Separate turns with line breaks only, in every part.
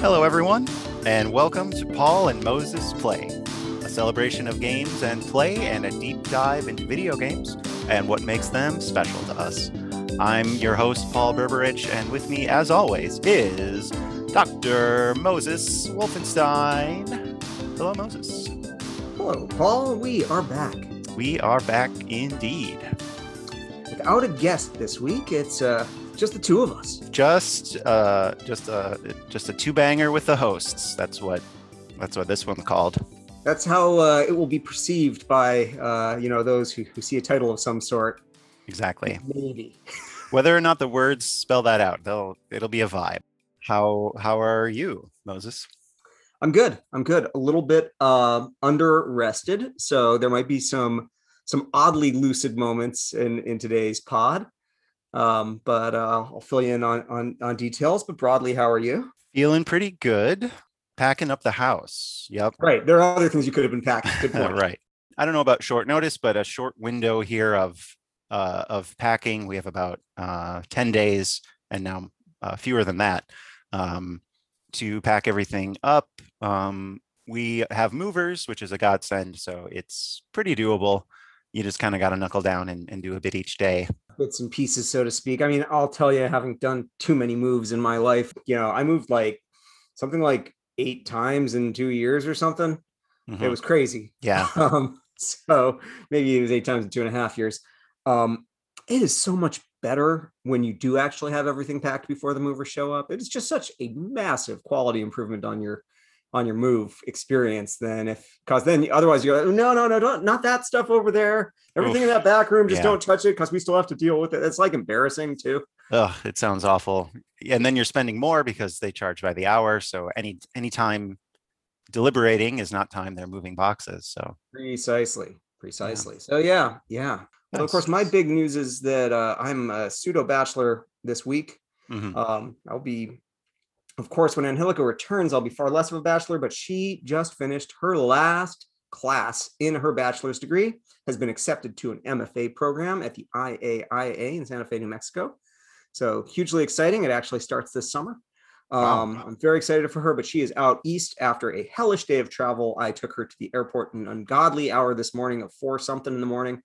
Hello, everyone, and welcome to Paul and Moses Play, a celebration of games and play and a deep dive into video games and what makes them special to us. I'm your host, Paul Berberich, and with me, as always, is Dr. Moses Wolfenstein. Hello, Moses.
Hello, Paul. We are back.
We are back indeed.
Without a guest this week, it's uh, just the two of us.
Just, uh, just a, just a two banger with the hosts. That's what, that's what this one's called.
That's how uh, it will be perceived by uh, you know those who, who see a title of some sort.
Exactly.
Maybe.
Whether or not the words spell that out, they'll it'll be a vibe. How how are you, Moses?
I'm good. I'm good. A little bit uh, under rested, so there might be some some oddly lucid moments in in today's pod. Um, but uh, I'll fill you in on, on on details. But broadly, how are you?
Feeling pretty good. Packing up the house. Yep.
Right. There are other things you could have been packing. Good point.
right. I don't know about short notice, but a short window here of uh, of packing. We have about uh, ten days, and now uh, fewer than that, um, to pack everything up. Um, we have movers, which is a godsend, so it's pretty doable. You just kind of got to knuckle down and, and do a bit each day.
Bits and pieces, so to speak. I mean, I'll tell you, having done too many moves in my life, you know, I moved like something like eight times in two years or something. It
Mhm.
was crazy.
Yeah.
Um, so maybe it was eight times in two and a half years. Um, it is so much better when you do actually have everything packed before the movers show up. It is just such a massive quality improvement on your on your move experience than if because then otherwise you're like, no, no, no, don't not that stuff over there. Everything in that back room, just
Yeah.
don't touch it because we still have to deal with it. It's like embarrassing too.
Ugh, it sounds awful. And then you're spending more because they charge by the hour. So any any time deliberating is not time they're moving boxes. So
Precisely. Precisely. So yeah, yeah. Well, of course, my big news is that uh, I'm a pseudo bachelor this week.
Mhm.
Um, I'll be, of course, when Angelica returns, I'll be far less of a bachelor, but she just finished her last class in her bachelor's degree, has been accepted to an MFA program at the IAIA in Santa Fe, New Mexico. So hugely exciting. It actually starts this summer.
Wow.
Um, I'm very excited for her, but she is out east after a hellish day of travel. I took her to the airport an ungodly hour this morning of four something in the morning.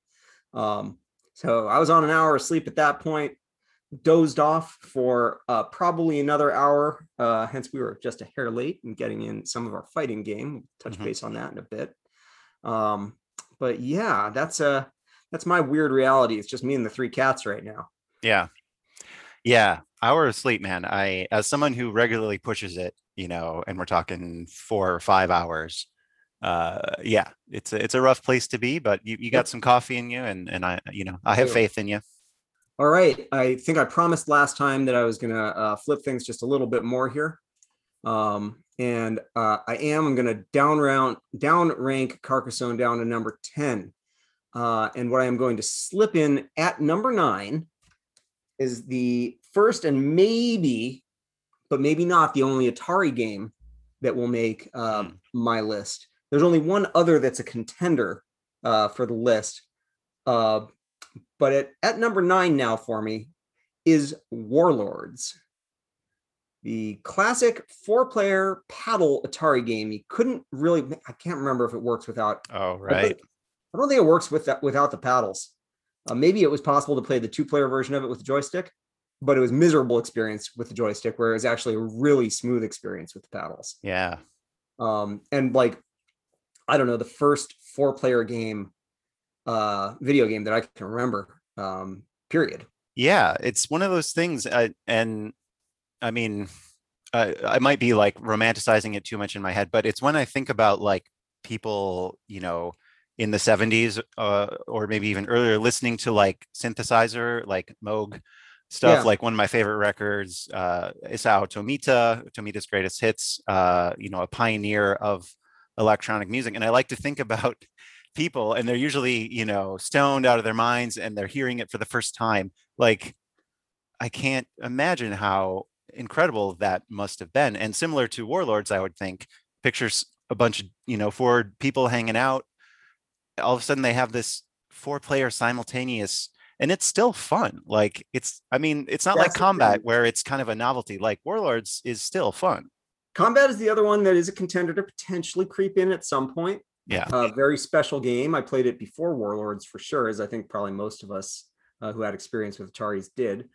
Um, so I was on an hour of sleep at that point, dozed off for uh, probably another hour. Uh, hence, we were just a hair late in getting in some of our fighting game. We'll touch
Mhm.
base on that in a bit. Um, but yeah, that's uh that's my weird reality. It's just me and the three cats right now.
yeah. Yeah. Hour of sleep, man. I as someone who regularly pushes it, you know, and we're talking four or five hours. Uh yeah, it's a it's a rough place to be, but you, you got
Yep.
some coffee in you and and I you know, I have faith in you.
All right. I think I promised last time that I was going to uh, flip things just a little bit more here. Um, and uh, I am. I'm going to down round, down rank Carcassonne down to number 10. Uh, and what I am going to slip in at number nine is the first and maybe, but maybe not the only Atari game that will make
Hmm.
my list. There's only one other that's a contender uh, for the list. Uh, but at, at number nine now for me is Warlords, the classic four player paddle Atari game. You couldn't really, I can't remember if it works without,
Oh, right.
I don't think it works with that without the paddles. Uh, maybe it was possible to play the two player version of it with the joystick, but it was miserable experience with the joystick, where it was actually a really smooth experience with the paddles.
Yeah.
Um, and like, I don't know, the first four player game, uh, video game that I can remember, um, period.
yeah it's one of those things uh, and i mean uh, i might be like romanticizing it too much in my head but it's when i think about like people you know in the 70s uh, or maybe even earlier listening to like synthesizer like moog stuff
Yeah.
like one of my favorite records uh isao tomita tomita's greatest hits uh you know a pioneer of electronic music and i like to think about people and they're usually you know stoned out of their minds and they're hearing it for the first time like i can't imagine how incredible that must have been and similar to warlords i would think pictures a bunch of you know four people hanging out all of a sudden they have this four player simultaneous and it's still fun like it's i mean it's not like
That's the
combat where it's kind of a novelty like warlords is still fun
Combat is the other one that is a contender to potentially creep in at some point.
Yeah.
A very special game. I played it before Warlords for sure, as I think probably most of us uh, who had experience with Ataris did.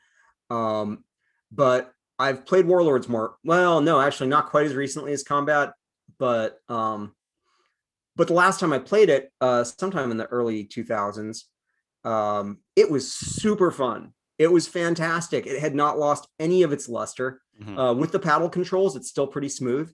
Um, but I've played Warlords more. Well, no, actually, not quite as recently as Combat, but um, but the last time I played it, uh, sometime in the early 2000s, um, it was super fun. It was fantastic. It had not lost any of its luster.
Mhm.
Uh, with the paddle controls, it's still pretty smooth.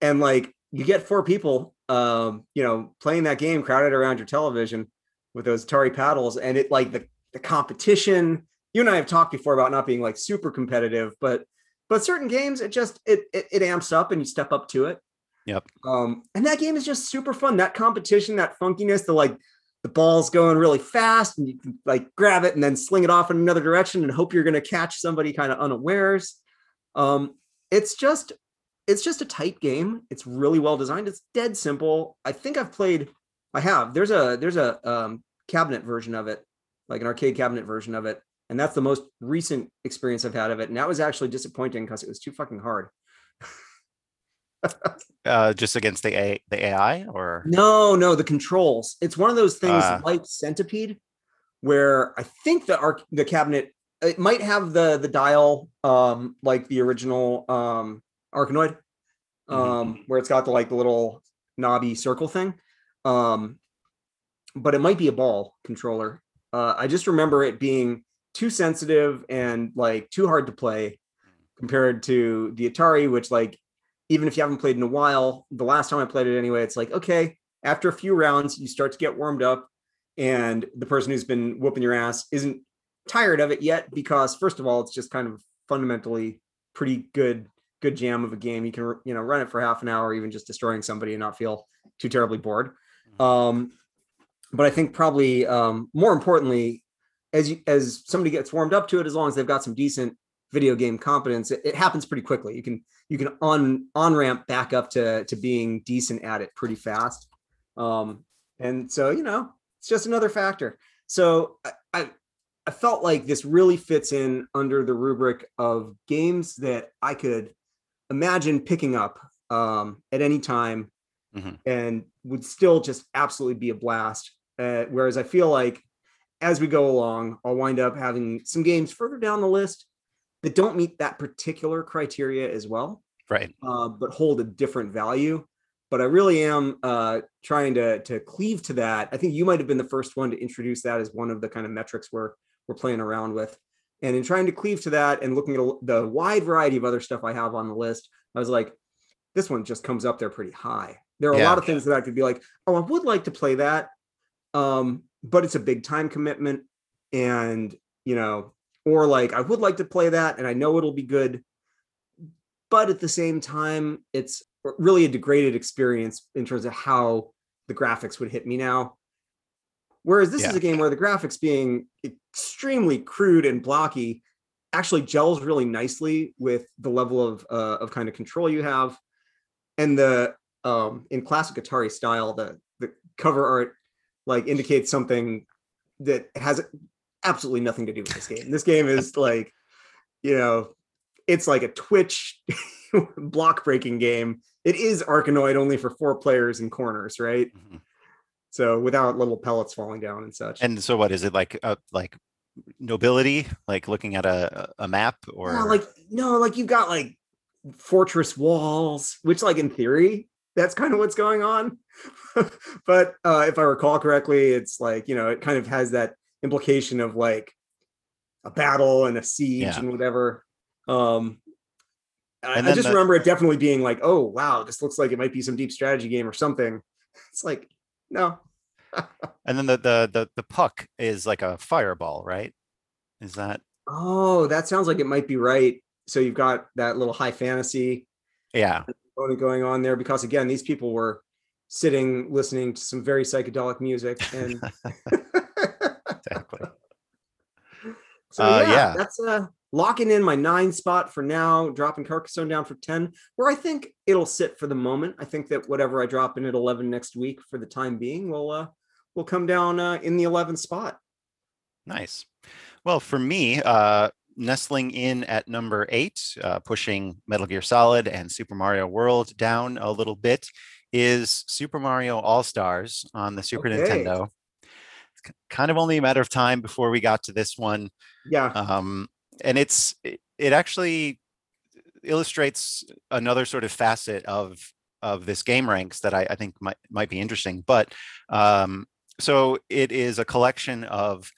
And like you get four people, um, you know, playing that game crowded around your television with those Atari paddles, and it like the the competition. You and I have talked before about not being like super competitive, but but certain games it just it it, it amps up and you step up to it.
Yep.
Um, and that game is just super fun. That competition, that funkiness, the like the ball's going really fast and you can like grab it and then sling it off in another direction and hope you're going to catch somebody kind of unawares. Um, it's just it's just a tight game. It's really well designed. It's dead simple. I think I've played. I have. There's a there's a um, cabinet version of it, like an arcade cabinet version of it, and that's the most recent experience I've had of it. And that was actually disappointing because it was too fucking hard.
Uh, just against the A the AI or
No, no, the controls. It's one of those things
Ah.
like Centipede, where I think the arc the cabinet it might have the the dial um like the original um Arkanoid, um where it's got the like the little knobby circle thing. Um but it might be a ball controller. Uh I just remember it being too sensitive and like too hard to play compared to the Atari, which like even if you haven't played in a while, the last time I played it anyway, it's like, okay, after a few rounds, you start to get warmed up, and the person who's been whooping your ass isn't tired of it yet because, first of all, it's just kind of fundamentally pretty good, good jam of a game. You can, you know, run it for half an hour, even just destroying somebody and not feel too terribly bored. Um, but I think probably um, more importantly, as you, as somebody gets warmed up to it, as long as they've got some decent video game competence, it, it happens pretty quickly. You can you can on on ramp back up to to being decent at it pretty fast. Um, and so you know, it's just another factor. So I, I I felt like this really fits in under the rubric of games that I could imagine picking up um, at any time
Mhm.
and would still just absolutely be a blast. Uh, whereas I feel like as we go along, I'll wind up having some games further down the list that don't meet that particular criteria as well,
right.
uh, but hold a different value. But I really am uh, trying to to cleave to that. I think you might have been the first one to introduce that as one of the kind of metrics we're we're playing around with. And in trying to cleave to that and looking at the wide variety of other stuff I have on the list, I was like, this one just comes up there pretty high. There are a lot of things that I could be like, oh, I would like to play that, um, but it's a big time commitment, and you know, or like I would like to play that, and I know it'll be good, but at the same time, it's really a degraded experience in terms of how the graphics would hit me now. Whereas this is a game where the graphics being extremely crude and blocky actually gels really nicely with the level of uh, of kind of control you have, and the um, in classic Atari style, the the cover art like indicates something that has absolutely nothing to do with this game. This game is like, you know, it's like a Twitch block breaking game. It is Arkanoid only for four players in corners, right?
Mhm.
So without little pellets falling down and such.
And so, what is it like? Uh, like nobility, like looking at a a map, or
Yeah, like no, like you've got like fortress walls, which like in theory, that's kind of what's going on. but uh if I recall correctly, it's like, you know, it kind of has that implication of like a battle and a siege
Yeah.
and whatever. Um I,
And
I
then
just
the-
remember it definitely being like, oh wow, this looks like it might be some deep strategy game or something. It's like, no,
and then the the the the puck is like a fireball, right? Is that
oh, that sounds like it might be right. So you've got that little high fantasy
yeah?
component going on there because again these people were sitting listening to some very psychedelic music and
Exactly.
so
Uh,
yeah,
yeah.
that's uh locking in my nine spot for now dropping carcassonne down for 10 where i think it'll sit for the moment i think that whatever i drop in at 11 next week for the time being will uh will come down uh, in the 11th spot
Nice. Well, for me, uh, nestling in at number eight, uh, pushing Metal Gear Solid and Super Mario World down a little bit, is Super Mario All Stars on the Super
Okay.
Nintendo. It's kind of only a matter of time before we got to this one.
Yeah.
Um, and it's it, actually illustrates another sort of facet of of this game ranks that I, I think might might be interesting. But um, so it is a collection of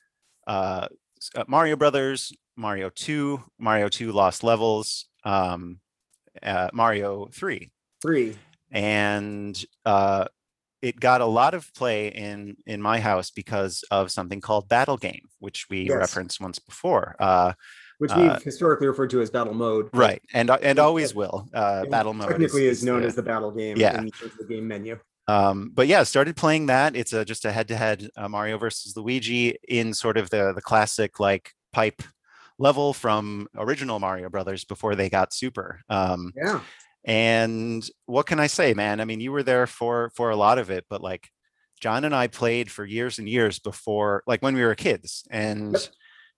uh, uh, Mario Brothers, Mario 2, Mario 2 Lost Levels, um, uh, Mario 3,
Three.
and uh, it got a lot of play in in my house because of something called Battle Game, which we
Yes.
referenced once before. Uh,
which we've
Uh,
historically referred to as battle mode.
right, and uh, and always will. Uh, Battle Mode
Technically is, known
the-
as the battle game
Yeah.
in terms of the game menu.
um, but yeah, started playing that. It's a just a head-to-head uh, Mario versus Luigi in sort of the the classic like pipe level from original Mario Brothers before they got Super. Um,
Yeah.
and what can I say, man? I mean, you were there for for a lot of it, but like John and I played for years and years before, like when we were kids, and
Yep.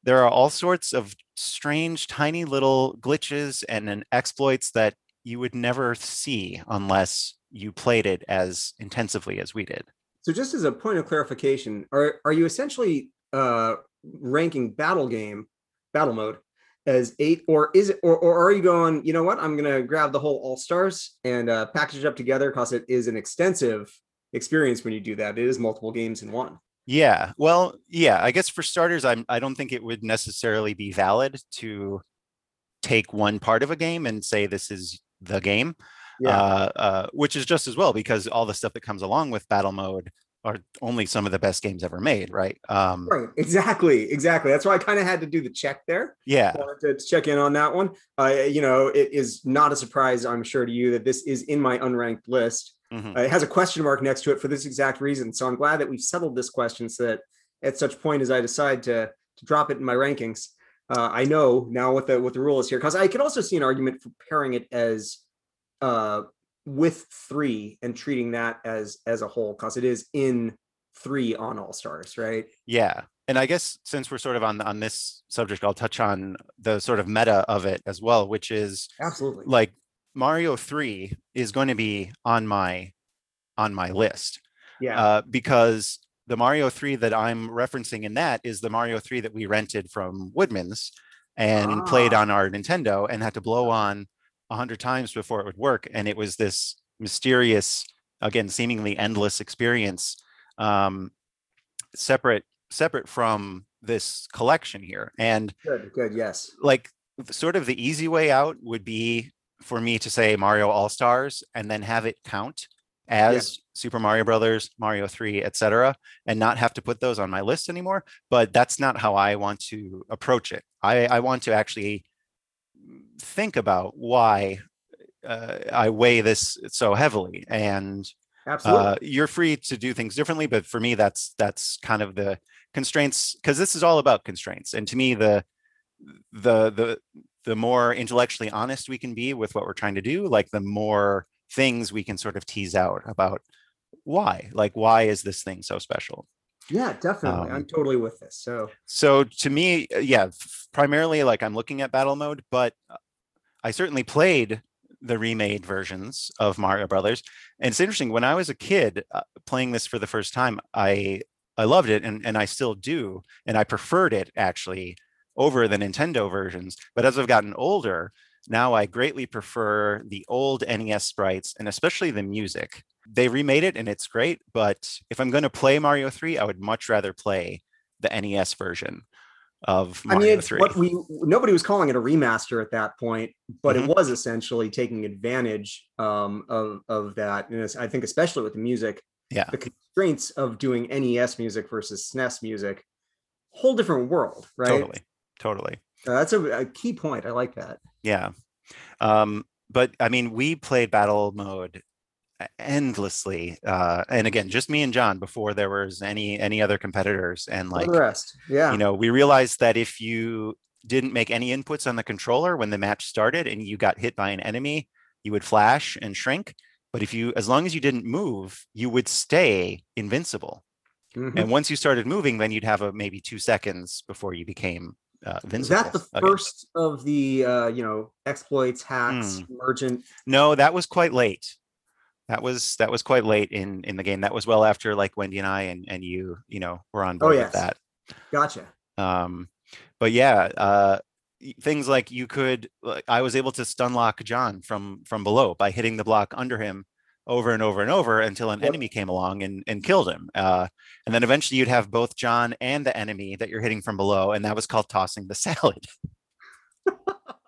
There are all sorts of strange, tiny little glitches and then exploits that you would never see unless you played it as intensively as we did.
So just as a point of clarification, are are you essentially uh ranking battle game, battle mode as eight, or is it or, or are you going, you know what, I'm gonna grab the whole all stars and uh package it up together because it is an extensive experience when you do that. It is multiple games in one.
Yeah, well, yeah, I guess for starters, I'm I don't think it would necessarily be valid to take one part of a game and say this is the game. uh, uh, which is just as well because all the stuff that comes along with battle mode are only some of the best games ever made, right? Um,
Right, exactly, exactly. That's why I kind of had to do the check there.
Yeah,
to check in on that one. Uh, you know, it is not a surprise, I'm sure to you, that this is in my unranked list.
Mhm,
Uh, it has a question mark next to it for this exact reason. So I'm glad that we've settled this question so that at such point as I decide to to drop it in my rankings, uh, I know now what the what the rule is here. Because I could also see an argument for pairing it as uh, with three and treating that as as a whole, because it is in three on All Stars, right?
yeah. And I guess since we're sort of on on this subject, I'll touch on the sort of meta of it as well, which is
Absolutely.
like Mario Three is going to be on my on my list
yeah.
uh, because the Mario 3 that I'm referencing in that is the Mario 3 that we rented from Woodman's and played
Ah.
on our Nintendo and had to blow on a hundred times before it would work. And it was this mysterious, again, seemingly endless experience, um, separate separate from this collection here. And
good. Good. Yes.
like sort of the easy way out would be for me to say Mario All Stars and then have it count as Super Mario Brothers, Mario 3, etc., and not have to put those on my list anymore. But that's not how I want to approach it. I, I want to actually think about why uh, I weigh this so heavily. And
Absolutely.
uh, you're free to do things differently, but for me, that's that's kind of the constraints because this is all about constraints. And to me, the the the the more intellectually honest we can be with what we're trying to do, like the more things we can sort of tease out about why, like why is this thing so special?
yeah, definitely. I'm
um,
totally with this. So
So to me, uh, yeah, primarily like I'm looking at battle mode, but uh, I certainly played the remade versions of Mario Brothers. And it's interesting when I was a kid uh, playing this for the first time, I I loved it and and I still do, and I preferred it actually over the Nintendo versions. But as I've gotten older, now I greatly prefer the old NES sprites and especially the music. They remade it and it's great, but if I'm going to play Mario 3, I would much rather play the NES version of
I
Mario
mean, it's
3.
what we nobody was calling it a remaster at that point, but
Mhm.
it was essentially taking advantage um, of of that. And I think, especially with the music,
Yeah.
the constraints of doing NES music versus SNES music, whole different world, right?
Totally. Totally.
Uh, that's a, a key point. I like that.
Yeah. Um, but I mean, we played battle mode endlessly. Uh, and again, just me and John before there was any any other competitors. And
Like, the rest, yeah,
you know, we realized that if you didn't make any inputs on the controller when the match started and you got hit by an enemy, you would flash and shrink. But if you, as long as you didn't move, you would stay invincible.
Mhm.
And once you started moving, then you'd have a maybe two seconds before you became uh,
Is that the first of the uh, you know exploits, hacks,
Hmm.
emergent?
No, that was quite late. That was that was quite late in in the game. That was well after like Wendy and I and and you you know were on board
yes.
with that.
Gotcha.
Um, but yeah, uh, things like you could like I was able to stun lock John from from below by hitting the block under him over and over and over until an
Yep.
enemy came along and and killed him. Uh, and then eventually you'd have both John and the enemy that you're hitting from below, and that was called tossing the salad.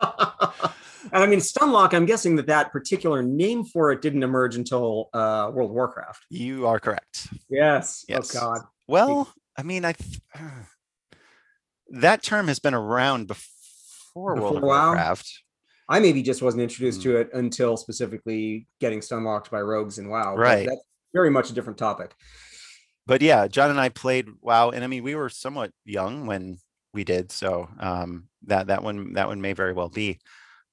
and I mean, Stunlock. I'm guessing that that particular name for it didn't emerge until uh, World of Warcraft.
You are correct.
Yes.
Yes.
Oh God.
Well, I mean, I th- that term has been around before, World of? Warcraft.
I maybe just wasn't introduced
Hmm.
to it until specifically getting stunlocked by rogues in WoW.
Right.
That's very much a different topic.
But yeah, John and I played WoW, and I mean, we were somewhat young when we did, so um, that that one that one may very well be.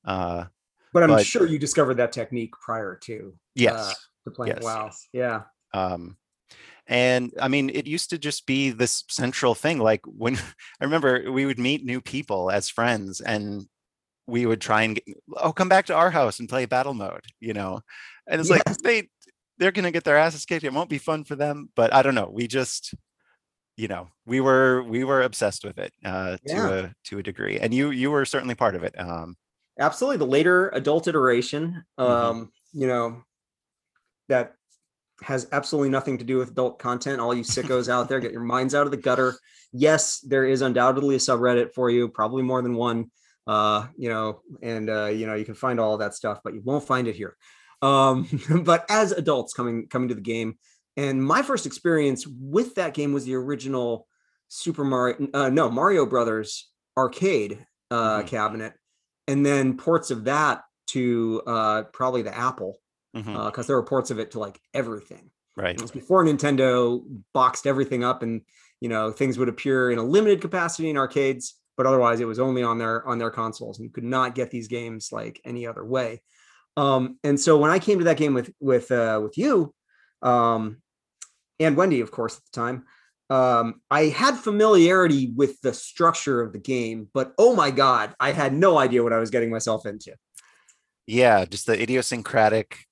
Uh,
But I'm
But-
sure you discovered that technique prior to
yes.
to playing
Yes.
WoW. Yeah.
um and i mean it used to just be this central thing like when i remember we would meet new people as friends and we would try and get, oh come back to our house and play battle mode you know and it's
Yes.
like they they're gonna get their asses kicked it won't be fun for them but i don't know we just you know we were we were obsessed with it uh
Yeah.
to a to a degree and you you were certainly part of it um
absolutely the later adult iteration
Mhm.
um you know that has absolutely nothing to do with adult content all you sickos out there get your minds out of the gutter yes there is undoubtedly a subreddit for you probably more than one uh you know and uh you know you can find all that stuff but you won't find it here. Um but as adults coming coming to the game and my first experience with that game was the original super mario uh, no mario brothers arcade uh
Mhm.
cabinet and then ports of that to uh probably the apple because there were ports of it to like everything.
Right.
It was before nintendo boxed everything up and you know things would appear in a limited capacity in arcades but otherwise it was only on their on their consoles and you could not get these games like any other way. Um and so when i came to that game with with uh with you um and wendy of course at the time um i had familiarity with the structure of the game but oh my god i had no idea what i was getting myself into.
Yeah just the idiosyncratic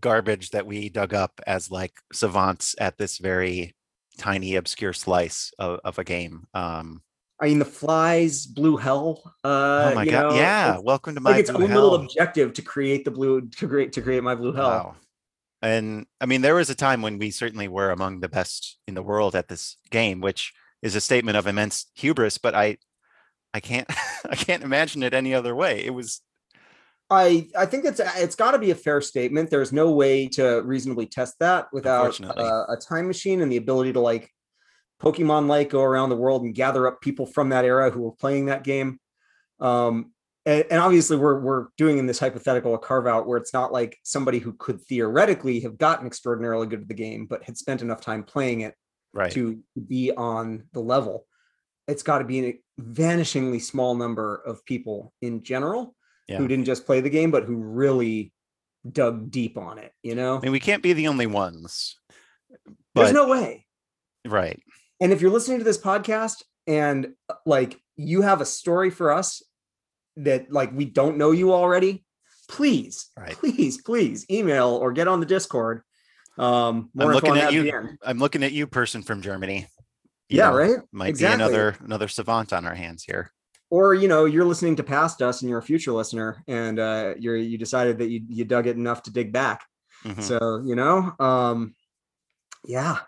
garbage that we dug up as like savants at this very tiny obscure slice of, of a game. Um
i mean the flies blue hell uh
oh my god
know,
yeah
it's-
welcome to my
like its own little objective to create the blue to create to create my blue hell.
wow and i mean there was a time when we certainly were among the best in the world at this game which is a statement of immense hubris but i i can't i can't imagine it any other way it was
I I think it's it's got to be a fair statement. There's no way to reasonably test that without uh, a time machine and the ability to like Pokemon like go around the world and gather up people from that era who were playing that game. Um, and, and obviously we're we're doing in this hypothetical a carve out where it's not like somebody who could theoretically have gotten extraordinarily good at the game but had spent enough time playing it
right
to be on the level. It's got to be a vanishingly small number of people in general
Yeah.
who didn't just play the game, but who really dug deep on it. You know,
i mean we can't be the only ones
there's no way.
right
And if you're listening to this podcast and uh, like you have a story for us that like we don't know you already, please,
Right.
please, please email or get on the Discord. Um,
i'm looking at you i'm looking at you person from germany You
Yeah,
know,
right.
might
Exactly.
be another another savant on our hands here
or you know you're listening to past us and you're a future listener and uh you're you decided that you, you dug it enough to dig back
Mhm.
so you know um yeah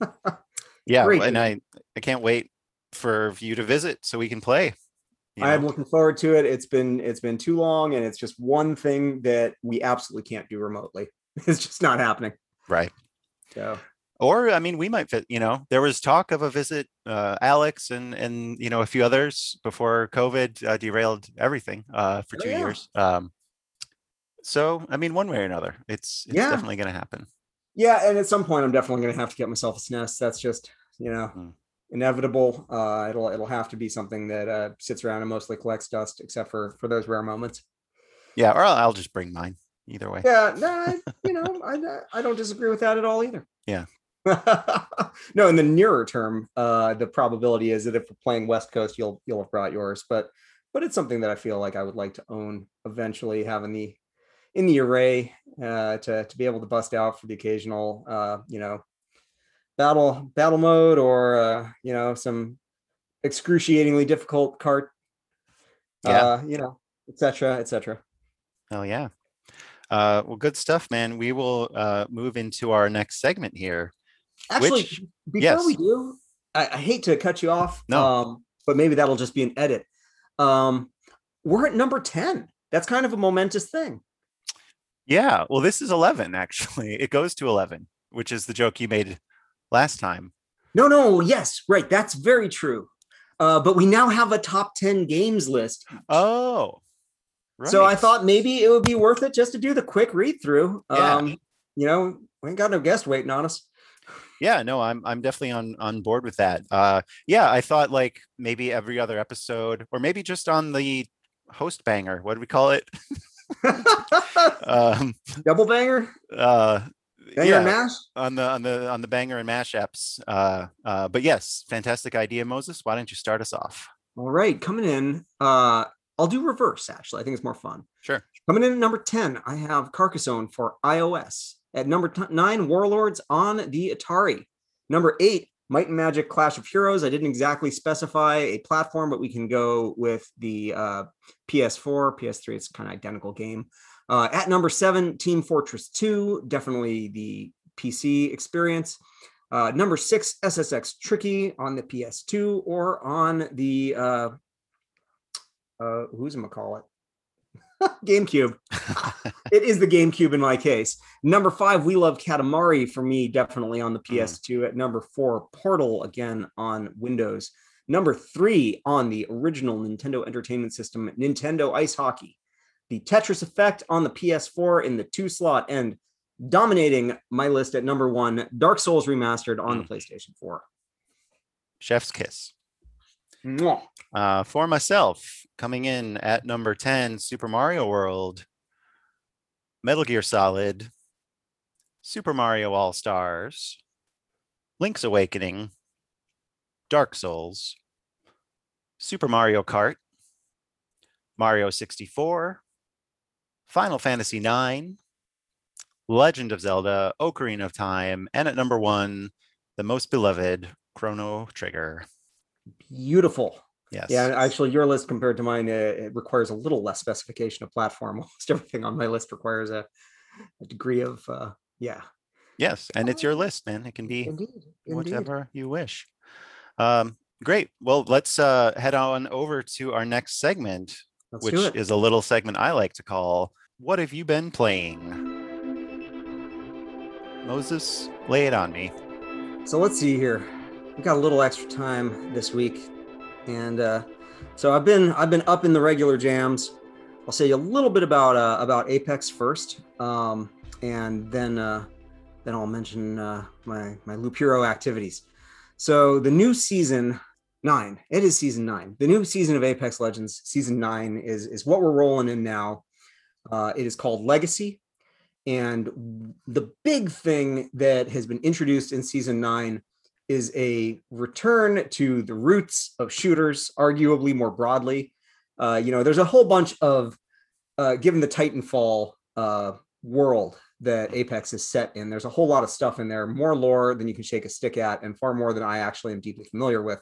yeah
great.
and i i can't wait for you to visit so we can play you
i'm looking forward to it. It's been it's been too long and it's just one thing that we absolutely can't do remotely. It's just not happening.
Right.
So.
Or i mean we might fit you know there was talk of a visit uh alex and and you know a few others before covid uh, derailed everything uh for
Oh,
two
yeah.
years. Um so i mean one way or another it's it's
Yeah.
definitely going to happen.
Yeah and at some point i'm definitely going to have to get myself a snes. That's just you know
Mm.
inevitable uh it'll it'll have to be something that uh sits around and mostly collects dust except for for those rare moments
yeah or i'll, just bring mine either way
Yeah, no, I, you know, I I don't disagree with that at all either.
Yeah.
no, in the nearer term, uh, the probability is that if we're playing West Coast, you'll you'll have brought yours. But but it's something that I feel like I would like to own eventually, having the in the array uh, to to be able to bust out for the occasional, uh, you know, battle battle mode or uh, you know some excruciatingly difficult cart.
Yeah.
Uh, you know, etc. etc.
Oh yeah. Uh, well, good stuff, man. We will uh, move into our next segment here.
Actually,
Which-
before
yes.
we do, I, I hate to cut you off.
No.
Um, but maybe that'll just be an edit. Um, we're at number 10. That's kind of a momentous thing.
Yeah. Well, this is 11, actually. It goes to 11, which is the joke you made last time.
No, no, yes, right. That's very true. Uh, but we now have a top 10 games list.
Oh.
So I thought maybe it would be worth it just to do the quick read through.
Yeah.
Um, you know, we ain't got no guest waiting on us.
Yeah, no, I'm I'm definitely on on board with that. Uh yeah, I thought like maybe every other episode or maybe just on the host banger. What do we call it? Um
Double banger,
uh
banger
yeah,
and mash.
on the on the on the banger and mash apps. Uh uh but yes, fantastic idea, Moses. Why don't you start us off?
All right, coming in. Uh, I'll do reverse. Actually, I think it's more fun.
Sure.
Coming in at number 10, I have Carcassonne for iOS. At number t- nine, Warlords on the Atari. Number eight, Might and Magic Clash of Heroes. I didn't exactly specify a platform, but we can go with the uh, PS4, PS3. It's kind of identical game. Uh, at number seven, Team Fortress 2. Definitely the PC experience. Uh, number six, SSX Tricky on the PS2 or on the uh, uh, who's gonna call it? GameCube. It is the GameCube in my case. Number five, We Love Katamari for me, definitely on the
Mm.
PS2. At number four, Portal again on Windows. Number three on the original Nintendo Entertainment System, Nintendo Ice Hockey. The Tetris Effect on the PS4 in the two slot, and dominating my list at number one, Dark Souls Remastered on the
Mm.
PlayStation 4.
Chef's kiss.
Mwah.
Uh, for myself, coming in at number 10, Super Mario World, Metal Gear Solid, Super Mario All Stars, Link's Awakening, Dark Souls, Super Mario Kart, Mario 64, Final Fantasy IX, Legend of Zelda, Ocarina of Time, and at number one, the most beloved Chrono Trigger.
Beautiful.
Yes.
Yeah, actually, your list compared to mine uh, it requires a little less specification of platform. Almost everything on my list requires a, a degree of uh, yeah.
Yes, and it's your list, man. It can be
Indeed, indeed.
whatever you wish. Um, great. Well, let's uh, head on over to our next segment,
Let's
which is a little segment I like to call "What Have You Been Playing?" Moses, lay it on me.
So let's see here. We got a little extra time this week, and uh, so I've been I've been up in the regular jams. I'll say a little bit about uh, about Apex first, um, and then uh, then I'll mention uh, my my Loop Hero activities. So the new season nine, it is season nine. The new season of Apex Legends, season nine, is is what we're rolling in now. Uh, it is called Legacy. And the big thing that has been introduced in season nine is a return to the roots of shooters, arguably more broadly. Uh, you know, there's a whole bunch of, uh, given the Titanfall uh, world that Apex is set in, there's a whole lot of stuff in there, more lore than you can shake a stick at, and far more than I actually am deeply familiar with,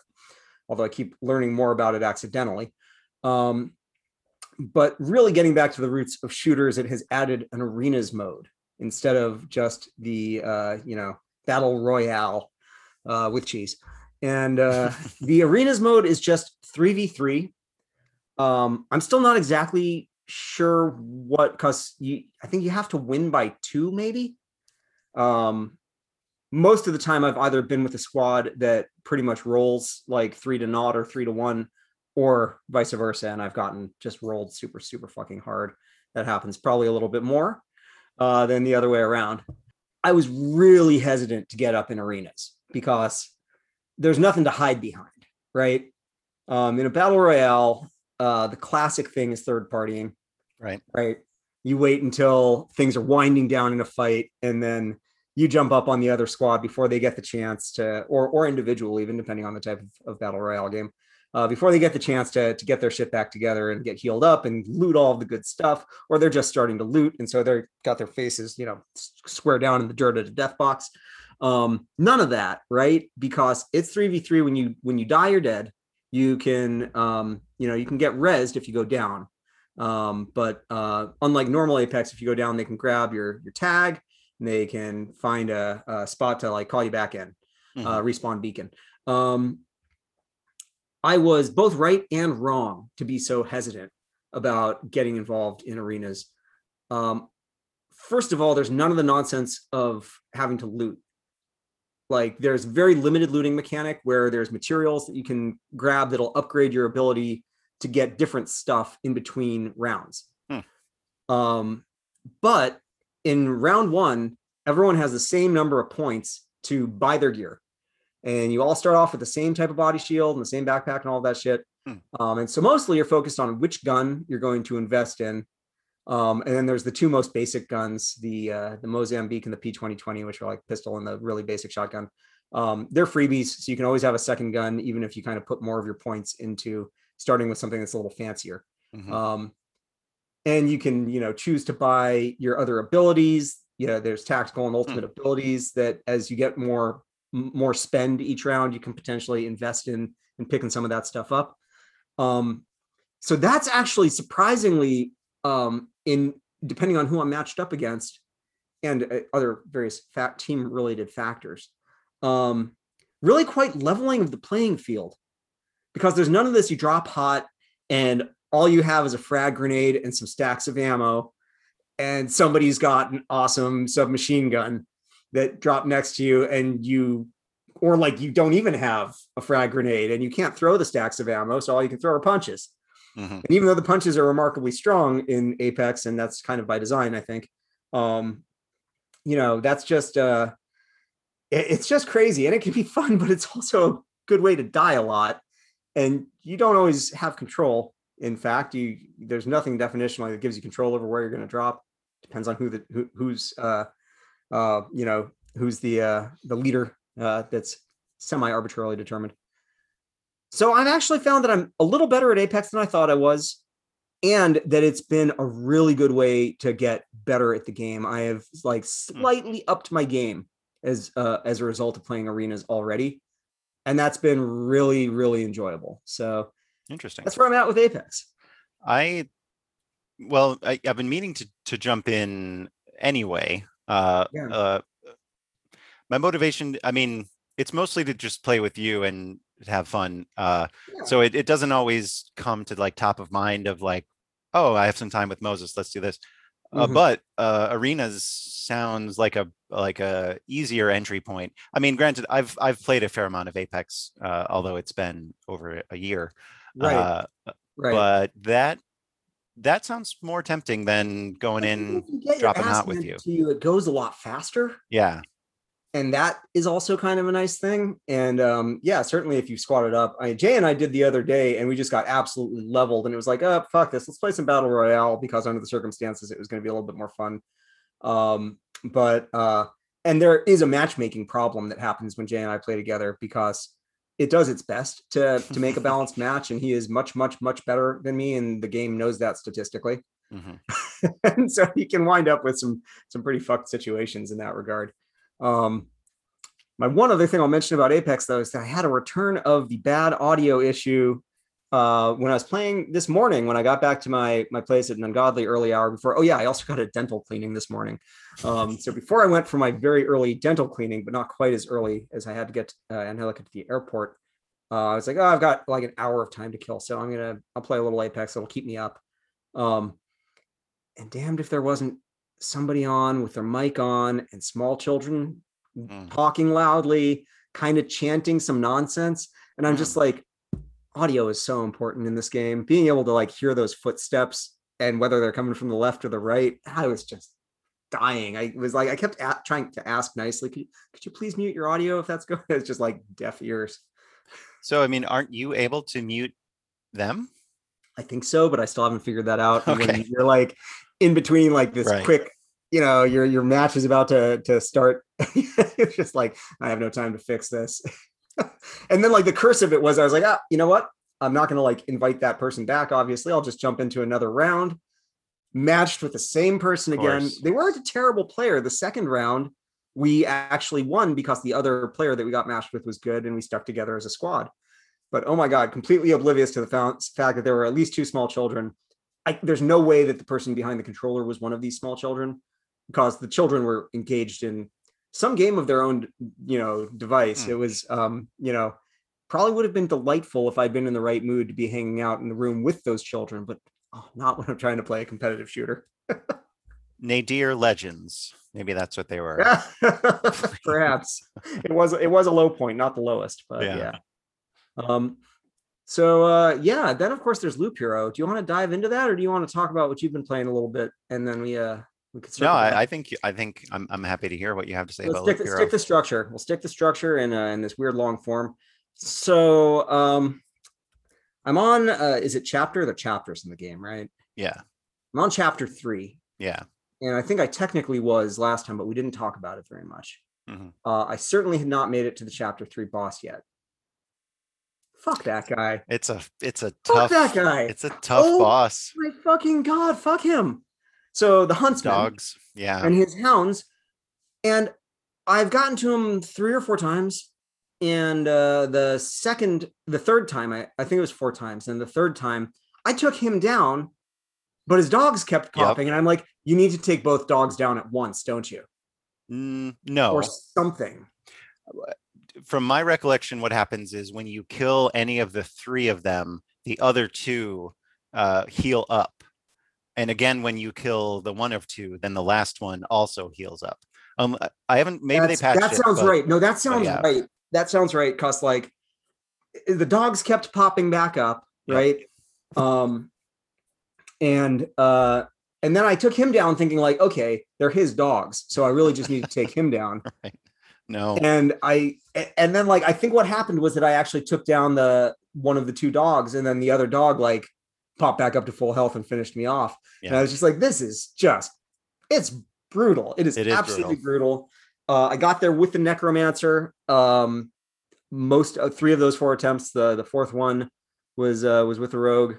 although I keep learning more about it accidentally. Um, but really getting back to the roots of shooters, it has added an arenas mode instead of just the uh, you know battle royale uh, with cheese. And uh, the arenas mode is just three v three. Um, I'm still not exactly sure what because you I think you have to win by two maybe. Um, most of the time I've either been with a squad that pretty much rolls like three to naught or three to one, or vice versa, and I've gotten just rolled super super fucking hard. That happens probably a little bit more uh, than the other way around. I was really hesitant to get up in arenas because there's nothing to hide behind, right? Um, in a battle royale, uh, the classic thing is third partying,
Right.
right? You wait until things are winding down in a fight, and then you jump up on the other squad before they get the chance to, or or individual, even depending on the type of, of battle royale game, uh, before they get the chance to to get their shit back together and get healed up and loot all the good stuff, or they're just starting to loot and so they're got their faces, you know, square down in the dirt at a death box. Um, none of that, right? Because it's three v three. When you when you die, you're dead. You can, um, you know, you can get rezzed if you go down. Um, but uh, unlike normal Apex, if you go down, they can grab your your tag they can find a, a spot to like call you back in, mm-hmm. uh, respawn beacon. Um, I was both right and wrong to be so hesitant about getting involved in arenas. Um, first of all, there's none of the nonsense of having to loot. Like there's very limited looting mechanic where there's materials that you can grab that'll upgrade your ability to get different stuff in between rounds. Hmm. Um, but in round one, everyone has the same number of points to buy their gear. And you all start off with the same type of body shield and the same backpack and all that shit. Hmm. Um, and so mostly you're focused on which gun you're going to invest in. Um, and then there's the two most basic guns, the uh, the Mozambique and the P2020, which are like pistol and the really basic shotgun. Um, they're freebies, so you can always have a second gun, even if you kind of put more of your points into starting with something that's a little fancier. Mm-hmm. Um, and you can you know choose to buy your other abilities. You know there's tactical and ultimate mm. abilities that as you get more more spend each round you can potentially invest in and picking some of that stuff up. Um so that's actually surprisingly um in depending on who i'm matched up against and uh, other various fact team related factors. Um really quite leveling of the playing field. Because there's none of this you drop hot and all you have is a frag grenade and some stacks of ammo and somebody's got an awesome submachine gun that dropped next to you and you or like you don't even have a frag grenade and you can't throw the stacks of ammo so all you can throw are punches mm-hmm. and even though the punches are remarkably strong in apex and that's kind of by design i think um you know that's just uh it, it's just crazy and it can be fun but it's also a good way to die a lot and you don't always have control in fact you there's nothing definitionally that gives you control over where you're going to drop. Depends on who the who, who's uh uh you know who's the uh the leader uh that's semi arbitrarily determined. So i've actually found that i'm a little better at apex than i thought i was and that it's been a really good way to get better at the game. I have like hmm. slightly upped my game as uh as a result of playing arenas already and that's been really really enjoyable. So
Interesting.
That's where I'm at with Apex.
I well, I, have been meaning to to jump in anyway. Uh, yeah. uh, my motivation, I mean, it's mostly to just play with you and have fun. Uh, yeah. So it, it doesn't always come to like top of mind of like, oh, I have some time with Moses. Let's do this. Uh, mm-hmm. but uh, arenas sounds like a like a easier entry point. I mean, granted, I've I've played a fair amount of Apex, uh, although it's been over a year. Right. Uh, right. But that that sounds more tempting than going in dropping out with you.
you. It goes a lot faster.
Yeah.
And that is also kind of a nice thing. And um, yeah, certainly if you squat it up, I, Jay and I did the other day, and we just got absolutely leveled. And it was like, oh fuck this, let's play some battle royale because under the circumstances, it was going to be a little bit more fun. Um, but uh, and there is a matchmaking problem that happens when Jay and I play together because it does its best to to make a balanced match, and he is much, much, much better than me, and the game knows that statistically. Mm-hmm. and so he can wind up with some some pretty fucked situations in that regard. Um, my one other thing I'll mention about Apex though is that I had a return of the bad audio issue uh, when I was playing this morning, when I got back to my my place at an ungodly early hour before. Oh yeah, I also got a dental cleaning this morning. Um, so before I went for my very early dental cleaning, but not quite as early as I had to get uh, look at the airport. Uh, I was like, oh, I've got like an hour of time to kill, so I'm gonna I'll play a little Apex. It'll keep me up. Um, and damned if there wasn't somebody on with their mic on and small children mm. talking loudly, kind of chanting some nonsense. And I'm mm. just like, audio is so important in this game. Being able to like hear those footsteps and whether they're coming from the left or the right, I was just dying. I was like, I kept at, trying to ask nicely, could you, could you please mute your audio if that's good? It's just like deaf ears.
So, I mean, aren't you able to mute them?
I think so, but I still haven't figured that out. Okay. When you're like in between like this right. quick you know your your match is about to to start it's just like i have no time to fix this and then like the curse of it was i was like ah you know what? I'm not going to like invite that person back obviously. I'll just jump into another round. Matched with the same person again. they weren't a terrible player. The second round we actually won because the other player that we got matched with was good and we stuck together as a squad. But oh my god completely oblivious to the fact that there were at least two small children. I, there's no way that the person behind the controller was one of these small children because the children were engaged in some game of their own you know device
Hmm.
it was um you know probably would have been delightful if i'd been in the right mood to be hanging out in the room with those children but oh, not when i'm trying to play a competitive shooter
Nadir Legends. Maybe that's what they were.
perhaps it was it was a low point not the lowest but
Yeah.
yeah, um so uh yeah then of course there's loop hero do you want to dive into that or do you want to talk about what you've been playing a little bit and then we uh we could
No. I, I think I think I'm I'm happy to hear what you have to say
Let's
about
stick, stick the structure. We'll stick the structure in uh, in this weird long form. So um, I'm on. Uh, is it chapter? The chapters in the game, right?
Yeah,
I'm on chapter three,
yeah.
and I think I technically was last time, but we didn't talk about it very much.
Mhm.
Uh, I certainly had not made it to the chapter three boss yet. Fuck that guy.
It's a it's a
Fuck
tough
that guy.
It's a tough
Oh
boss.
My fucking god. Fuck him. So the huntsman.
Dogs. Yeah.
and his hounds. And I've gotten to him three or four times. And uh, the second, the third time, I, I think it was four times. And the third time, I took him down, but his dogs kept
Yep.
popping. And I'm like, you need to take both dogs down at once, don't you?
Mm, no.
Or something.
From my recollection, what happens is when you kill any of the three of them, the other two uh, heal up. And again, when you kill the one of two, then the last one also heals up. Um, I- haven't. Maybe
That's-
they patched
that
it,
sounds
but-
right. No, that sounds
yeah.
right. That sounds right. Cause like the dogs kept popping back up, right? Um, and uh, and then I took him down, thinking like, okay, they're his dogs, so I really just need to take him down. right.
No.
And i and then like I think what happened was that I actually took down the one of the two dogs, and then the other dog like popped back up to full health and finished me off. And I was just like, this is just it's brutal. It is,
It is
absolutely brutal. Uh, I got there with the necromancer. Um, most uh, three of those four attempts. The the fourth one was uh, was with the rogue,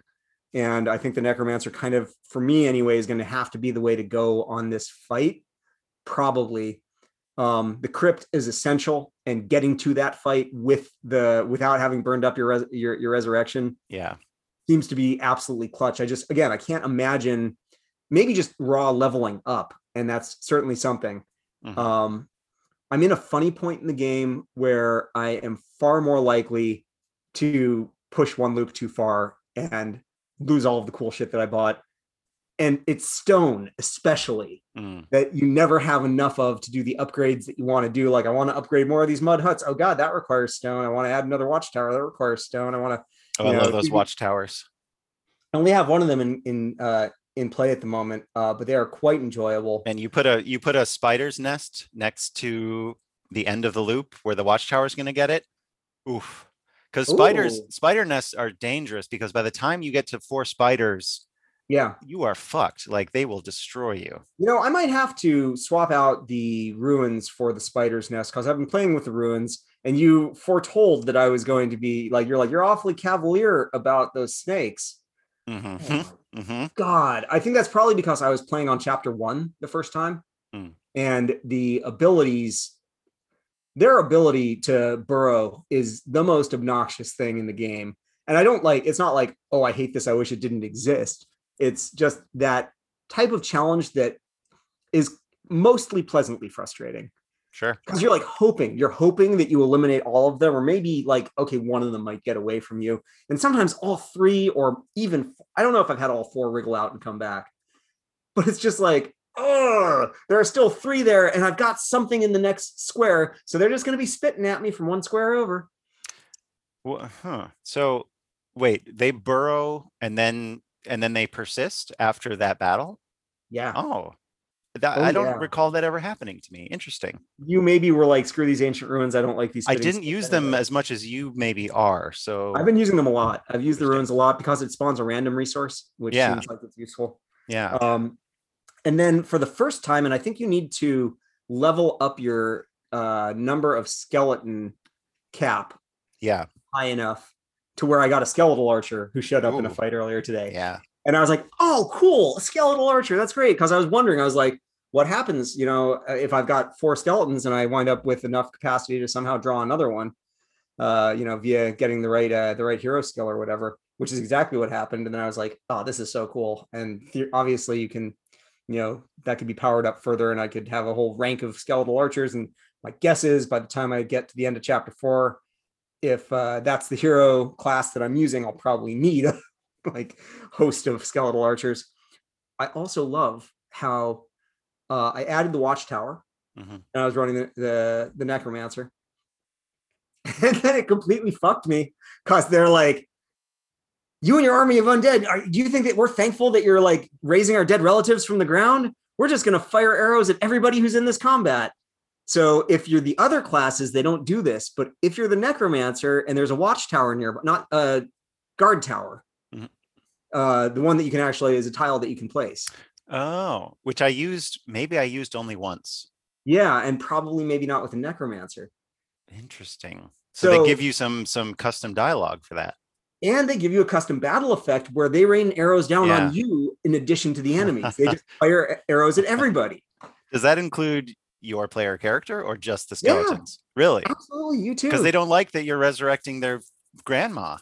and I think the necromancer kind of, for me anyway, is going to have to be the way to go on this fight. Probably, um, the crypt is essential, and getting to that fight with the without having burned up your res- your your resurrection
Yeah.
Seems to be absolutely clutch. I just again, I can't imagine maybe just raw leveling up, and that's certainly something.
Mhm.
Um, I'm in a funny point in the game where I am far more likely to push one loop too far and lose all of the cool shit that I bought. And it's stone, especially
Mm.
that you never have enough of to do the upgrades that you want to do. Like, I want to upgrade more of these mud huts. Oh god, that requires stone. I want to add another watchtower. That requires stone. I want to
Oh, I love those watchtowers.
I only have one of them in in uh in play at the moment, uh, but they are quite enjoyable.
And you put a you put a spider's nest next to the end of the loop where the watchtower is going to get it. Oof. Because spiders
Ooh.
spider nests are dangerous because by the time you get to four spiders,
Yeah,
you are fucked. Like they will destroy you.
you know, I might have to swap out the ruins for the spider's nest because I've been playing with the ruins, and you foretold that I was going to be like, you're like, you're awfully cavalier about those snakes.
hmm
Oh
hmm
God, I think that's probably because I was playing on chapter one the first time,
Mm.
and the abilities, their ability to burrow is the most obnoxious thing in the game. And I don't like. It's not like, oh, I hate this. I wish it didn't exist. It's just that type of challenge that is mostly pleasantly frustrating
Sure.
because you're like hoping you're hoping that you eliminate all of them or maybe like okay one of them might get away from you and sometimes all three or even i don't know if i've had all four wriggle out and come back but it's just like oh there are still three there and i've got something in the next square so they're just going to be spitting at me from one square over
Wha- Huh. So wait, they burrow and then and then they persist after that battle.
yeah
Oh, that,
Oh,
I don't
yeah.
recall that ever happening to me. Interesting.
you maybe were like screw these ancient ruins i don't like these
I didn't use them as much as you maybe are. So
i've been using them a lot i've used the ruins a lot because it spawns a random resource which
Yeah.
seems like it's useful
yeah.
um and then for the first time, and I think you need to level up your uh, number of skeleton cap
Yeah.
high enough to where I got a skeletal archer who showed up in a fight earlier today.
Yeah.
And I was like, oh, cool, a skeletal archer. That's great. Because I was wondering, I was like, what happens, you know, uh, if I've got four skeletons and I wind up with enough capacity to somehow draw another one, uh, you know, via getting the right uh, the right hero skill or whatever, which is exactly what happened. And then I was like, oh, this is so cool. And the- obviously, you can, you know, that could be powered up further, and I could have a whole rank of skeletal archers. And my guess is by the time I get to the end of chapter four, if uh, that's the hero class that I'm using, I'll probably need a like host of skeletal archers. I also love how uh, I added the watchtower
Mhm.
and I was running the, the the necromancer, and then it completely fucked me because they're like, "You and your army of undead, are, do you think that we're thankful that you're like raising our dead relatives from the ground? We're just gonna fire arrows at everybody who's in this combat." So if you're the other classes, they don't do this. But if you're the necromancer and there's a watchtower nearby, not a guard tower,
Mhm.
uh, the one that you can actually is a tile that you can place.
Oh, which I used, maybe I used only once.
Yeah, and probably maybe not with a necromancer.
Interesting. So,
So-
they give you some some custom dialogue for that.
And they give you a custom battle effect where they rain arrows down
Yeah.
on you in addition to the enemies. They just fire arrows at everybody.
Does that include your player character or just the
Yeah.
skeletons? Really?
Absolutely, you too.
Because they don't like that you're resurrecting their grandma.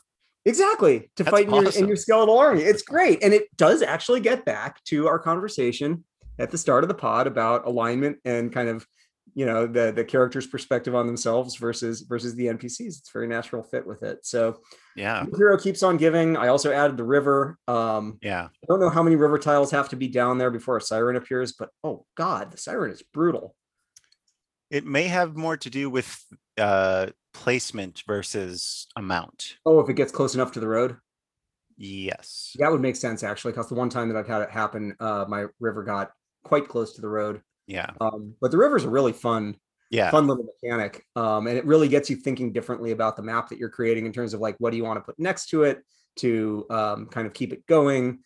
Exactly. To
That's
fight in your, in your skeletal army. It's great. And it does actually get back to our conversation at the start of the pod about alignment and kind of, you know, the the character's perspective on themselves versus versus the NPCs. It's a very natural fit with it. So
Yeah.
hero keeps on giving. I also added the river. Um,
Yeah.
I don't know how many river tiles have to be down there before a siren appears, but oh god, the siren is brutal.
It may have more to do with uh placement versus amount.
Oh, if it gets close enough to the road.
Yes.
That would make sense actually, because the one time that I've had it happen, uh, my river got quite close to the road.
Yeah.
Um, but the river's a really fun,
Yeah.
fun little mechanic. Um, and it really gets you thinking differently about the map that you're creating in terms of like what do you want to put next to it to um, kind of keep it going.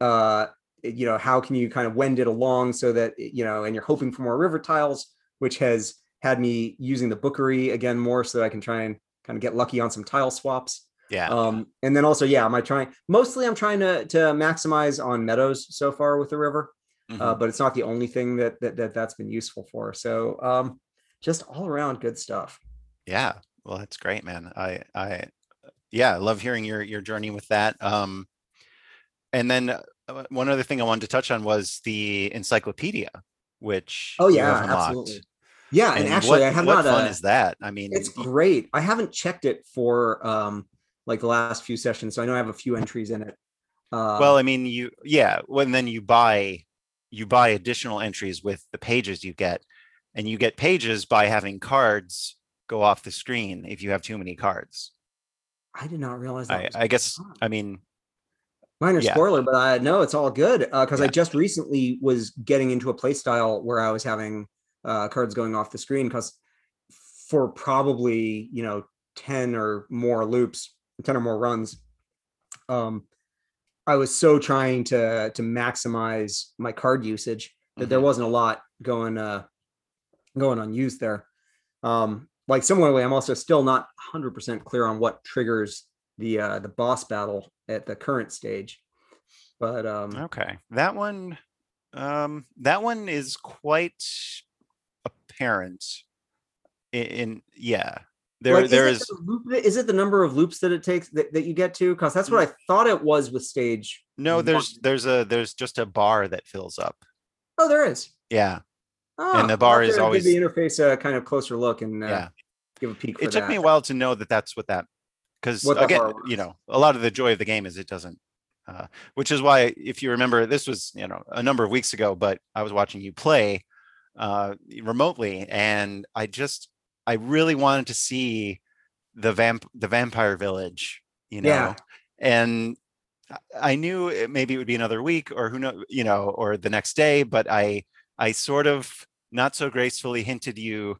Uh, you know, how can you kind of wend it along so that you know, and you're hoping for more river tiles, which has had me using the bookery again more so that I can try and kind of get lucky on some tile swaps.
Yeah.
Um, and then also, yeah, am I trying? Mostly, I'm trying to to maximize on meadows so far with the river
Mhm.
uh, but it's not the only thing that, that that that's been useful for. So um, just all around good stuff.
Yeah, well, that's great, man. I, I, yeah, I love hearing your your journey with that. Um, and then uh, one other thing I wanted to touch on was the encyclopedia, which
Oh yeah, absolutely. Yeah, and,
And
actually,
what,
I have
what
not.
fun
uh,
is that? I mean,
it's great. I haven't checked it for um like the last few sessions, so I know I have a few entries in it. Um,
well, I mean, you, yeah, when then you buy, you buy additional entries with the pages you get, and you get pages by having cards go off the screen if you have too many cards.
I did not realize. That
I, I guess. I mean,
minor
yeah.
spoiler, but I know it's all good because I
Yeah.
just recently was getting into a play style where I was having uh, cards going off the screen because for probably you know ten or more loops, ten or more runs, um, I was so trying to to maximize my card usage that there
Mhm.
wasn't a lot going uh going unused there. Um, like similarly, I'm also still not 100% clear on what triggers the uh the boss battle at the current stage. But um
Okay, that one, um, that one is quite apparent. In, in yeah, there
like,
there
is
is.
it the loop is it the number of loops that it takes that, that you get to? Because that's what I thought it was with stage.
No, there's
one.
there's a there's just a bar that fills up.
Oh, there is.
Yeah,
Oh,
and
the
bar is always-
give the interface a kind of closer look and uh,
yeah.
give a peek.
It took
that.
me a while to know that that's what that because again, you know, a lot of the joy of the game is it doesn't. Uh, which is why, if you remember, this was you know a number of weeks ago, but I was watching you play uh, remotely, and I just I really wanted to see the vamp the vampire village, you know,
Yeah.
and I- knew it, maybe it would be another week or who know, you know, or the next day, but I I sort of not so gracefully hinted you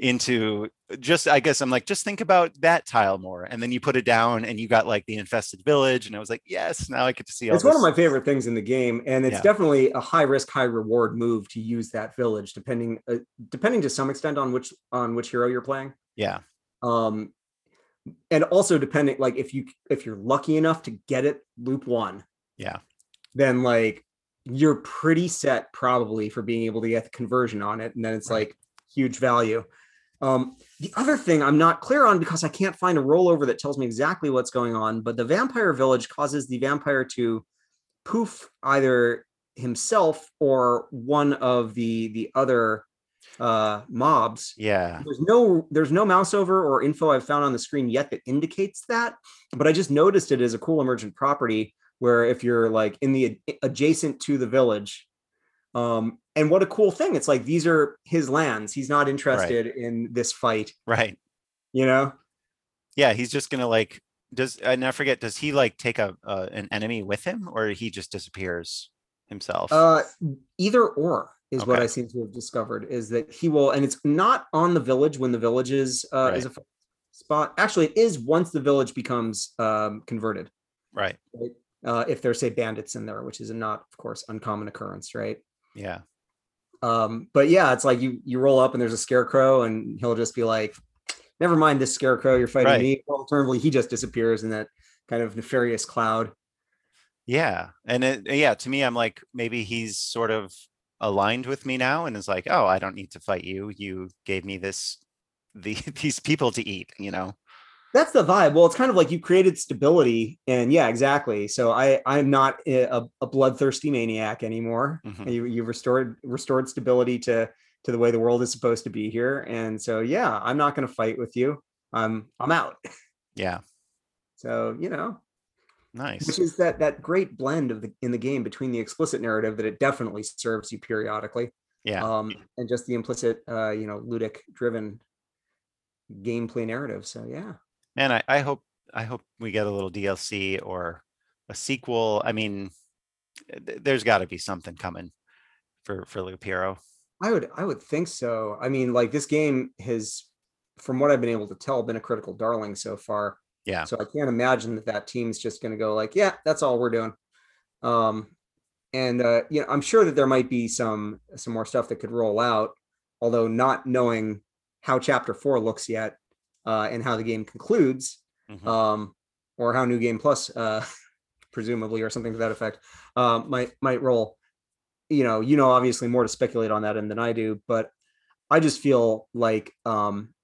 into just I guess I'm like just think about that tile more, and then you put it down, and you got like the infested village, and I was like, yes, now I get to see all.
It's one of my favorite things in the game, and it's
Yeah.
definitely a high risk, high reward move to use that village, depending uh, depending to some extent on which on which hero you're playing.
Yeah,
Um, and also depending, like if you if you're lucky enough to get it loop one,
yeah,
then like you're pretty set probably for being able to get the conversion on it, and then it's
Right.
like huge value. Um, the other thing I'm not clear on because I can't find a rollover that tells me exactly what's going on, but the vampire village causes the vampire to poof either himself or one of the the other uh mobs.
Yeah,
there's no there's no mouse over or info I've found on the screen yet that indicates that, but I just noticed it as a cool emergent property where if you're like in the adjacent to the village, um, and what a cool thing! It's like these are his lands. He's not interested in this fight,
right.
you know.
Yeah, he's just gonna like does and I forget does he like take a uh, an enemy with him or he just disappears himself?
Uh, either or is what I seem to have discovered is that he will, and it's not on the village when the village is uh, is a spot. Actually, it is once the village becomes um, converted.
right.
right? Uh, if there's say bandits in there, which is a not, of course, uncommon occurrence, right?
Yeah.
Um, but yeah, it's like you you roll up and there's a scarecrow, and he'll just be like, "Never mind this scarecrow, you're fighting
Right.
me." Alternatively, he just disappears in that kind of nefarious cloud.
Yeah. And it, yeah, to me, I'm like, maybe he's sort of aligned with me now and is like, oh, I don't need to fight you. You gave me this, the, these people to eat, you know?
That's the vibe. Well, it's kind of like you created stability, and yeah, exactly. So I I'm not a, a bloodthirsty maniac anymore.
Mhm.
You you restored restored stability to to the way the world is supposed to be here, and so yeah, I'm not going to fight with you. I'm I'm out.
Yeah.
So you know,
Nice.
which is that that great blend of the in the game between the explicit narrative that it definitely serves you periodically,
Yeah.
um, and just the implicit, uh, you know, ludic driven gameplay narrative. So yeah,
And I, I hope, I hope we get a little DLC or a sequel. I mean, th- there's gotta be something coming for, for Loop Hero.
I would I would think so. I mean, like this game has, from what I've been able to tell, been a critical darling so far.
Yeah.
So I can't imagine that that team's just going to go like, yeah, that's all we're doing. Um, and uh, you know, I'm sure that there might be some some more stuff that could roll out, although not knowing how Chapter Four looks yet, uh, and how the game concludes,
Mhm.
um, or how New Game Plus, uh, presumably, or something to that effect, uh, might might roll. You know, you know, obviously more to speculate on that end than I do, but I just feel like um,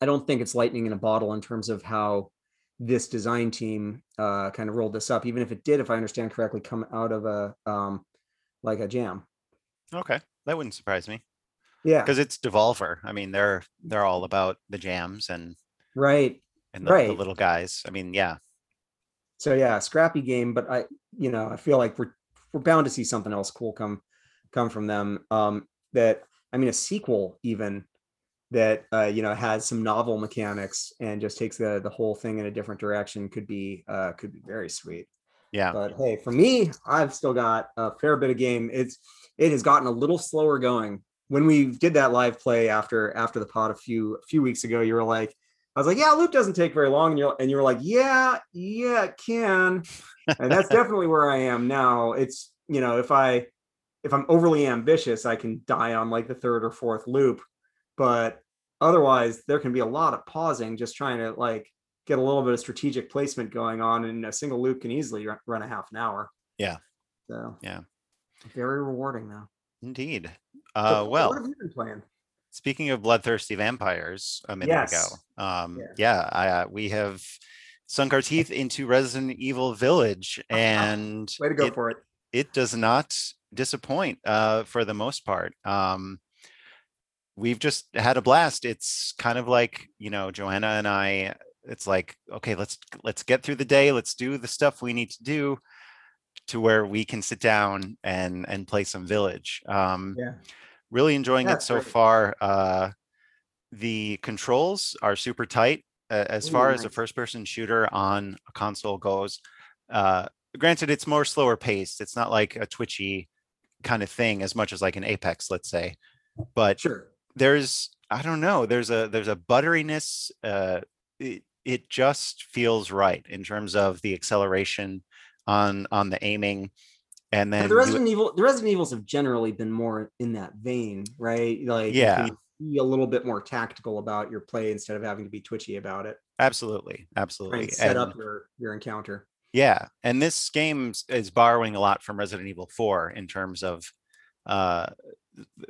I don't think it's lightning in a bottle in terms of how this design team uh, kind of rolled this up. Even if it did, if I understand correctly, come out of a um, like a jam.
Okay. That wouldn't surprise me
Yeah,
because it's Devolver. I mean, they're, they're all about the jams and,
right.
and the, the little guys. I mean, yeah.
So yeah, scrappy game, but I, you know, I feel like we're we're bound to see something else cool come come from them. Um, that I mean, a sequel even that uh, you know has some novel mechanics and just takes the the whole thing in a different direction could be uh, could be very sweet.
Yeah.
But hey, for me, I've still got a fair bit of game. It's it has gotten a little slower going. When we did that live play after after the pod a few a few weeks ago, you were like, I was like, yeah, loop doesn't take very long, and you're and you were like, yeah, yeah, it can, and that's definitely where I am now. It's you know, if I if I'm overly ambitious, I can die on like the third or fourth loop, but otherwise, there can be a lot of pausing, just trying to like get a little bit of strategic placement going on, and a single loop can easily run, run a half an hour.
Yeah.
So
Yeah.
very rewarding though.
Indeed.
So,
Uh,
what
well,
have you been playing?
speaking of bloodthirsty vampires a minute
Yes.
ago, um,
Yeah.
yeah, I, uh, we have sunk our teeth into Resident Evil Village, and
Way to go
it,
for it.
it does not disappoint uh, for the most part. Um, we've just had a blast. It's kind of like you know, Joanna and I. It's like okay, let's let's get through the day. Let's do the stuff we need to do to where we can sit down and and play some Village. Um,
Yeah.
really enjoying
Yeah,
it so far. Uh, the controls are super tight uh, as
Ooh,
far as a first person shooter on a console goes. Uh, granted, it's more slower paced. It's not like a twitchy kind of thing as much as like an Apex, let's say. But
Sure.
there's I don't know. There's a there's a butteriness. Uh, it it just feels right in terms of the acceleration on on the aiming, and then
the
you-
Resident Evil, the Resident Evils have generally been more in that vein, right? Like,
Yeah.
be a little bit more tactical about your play instead of having to be twitchy about it.
absolutely, absolutely,
and set
and-
up your your encounter.
Yeah, and this game is borrowing a lot from Resident Evil 4 in terms of uh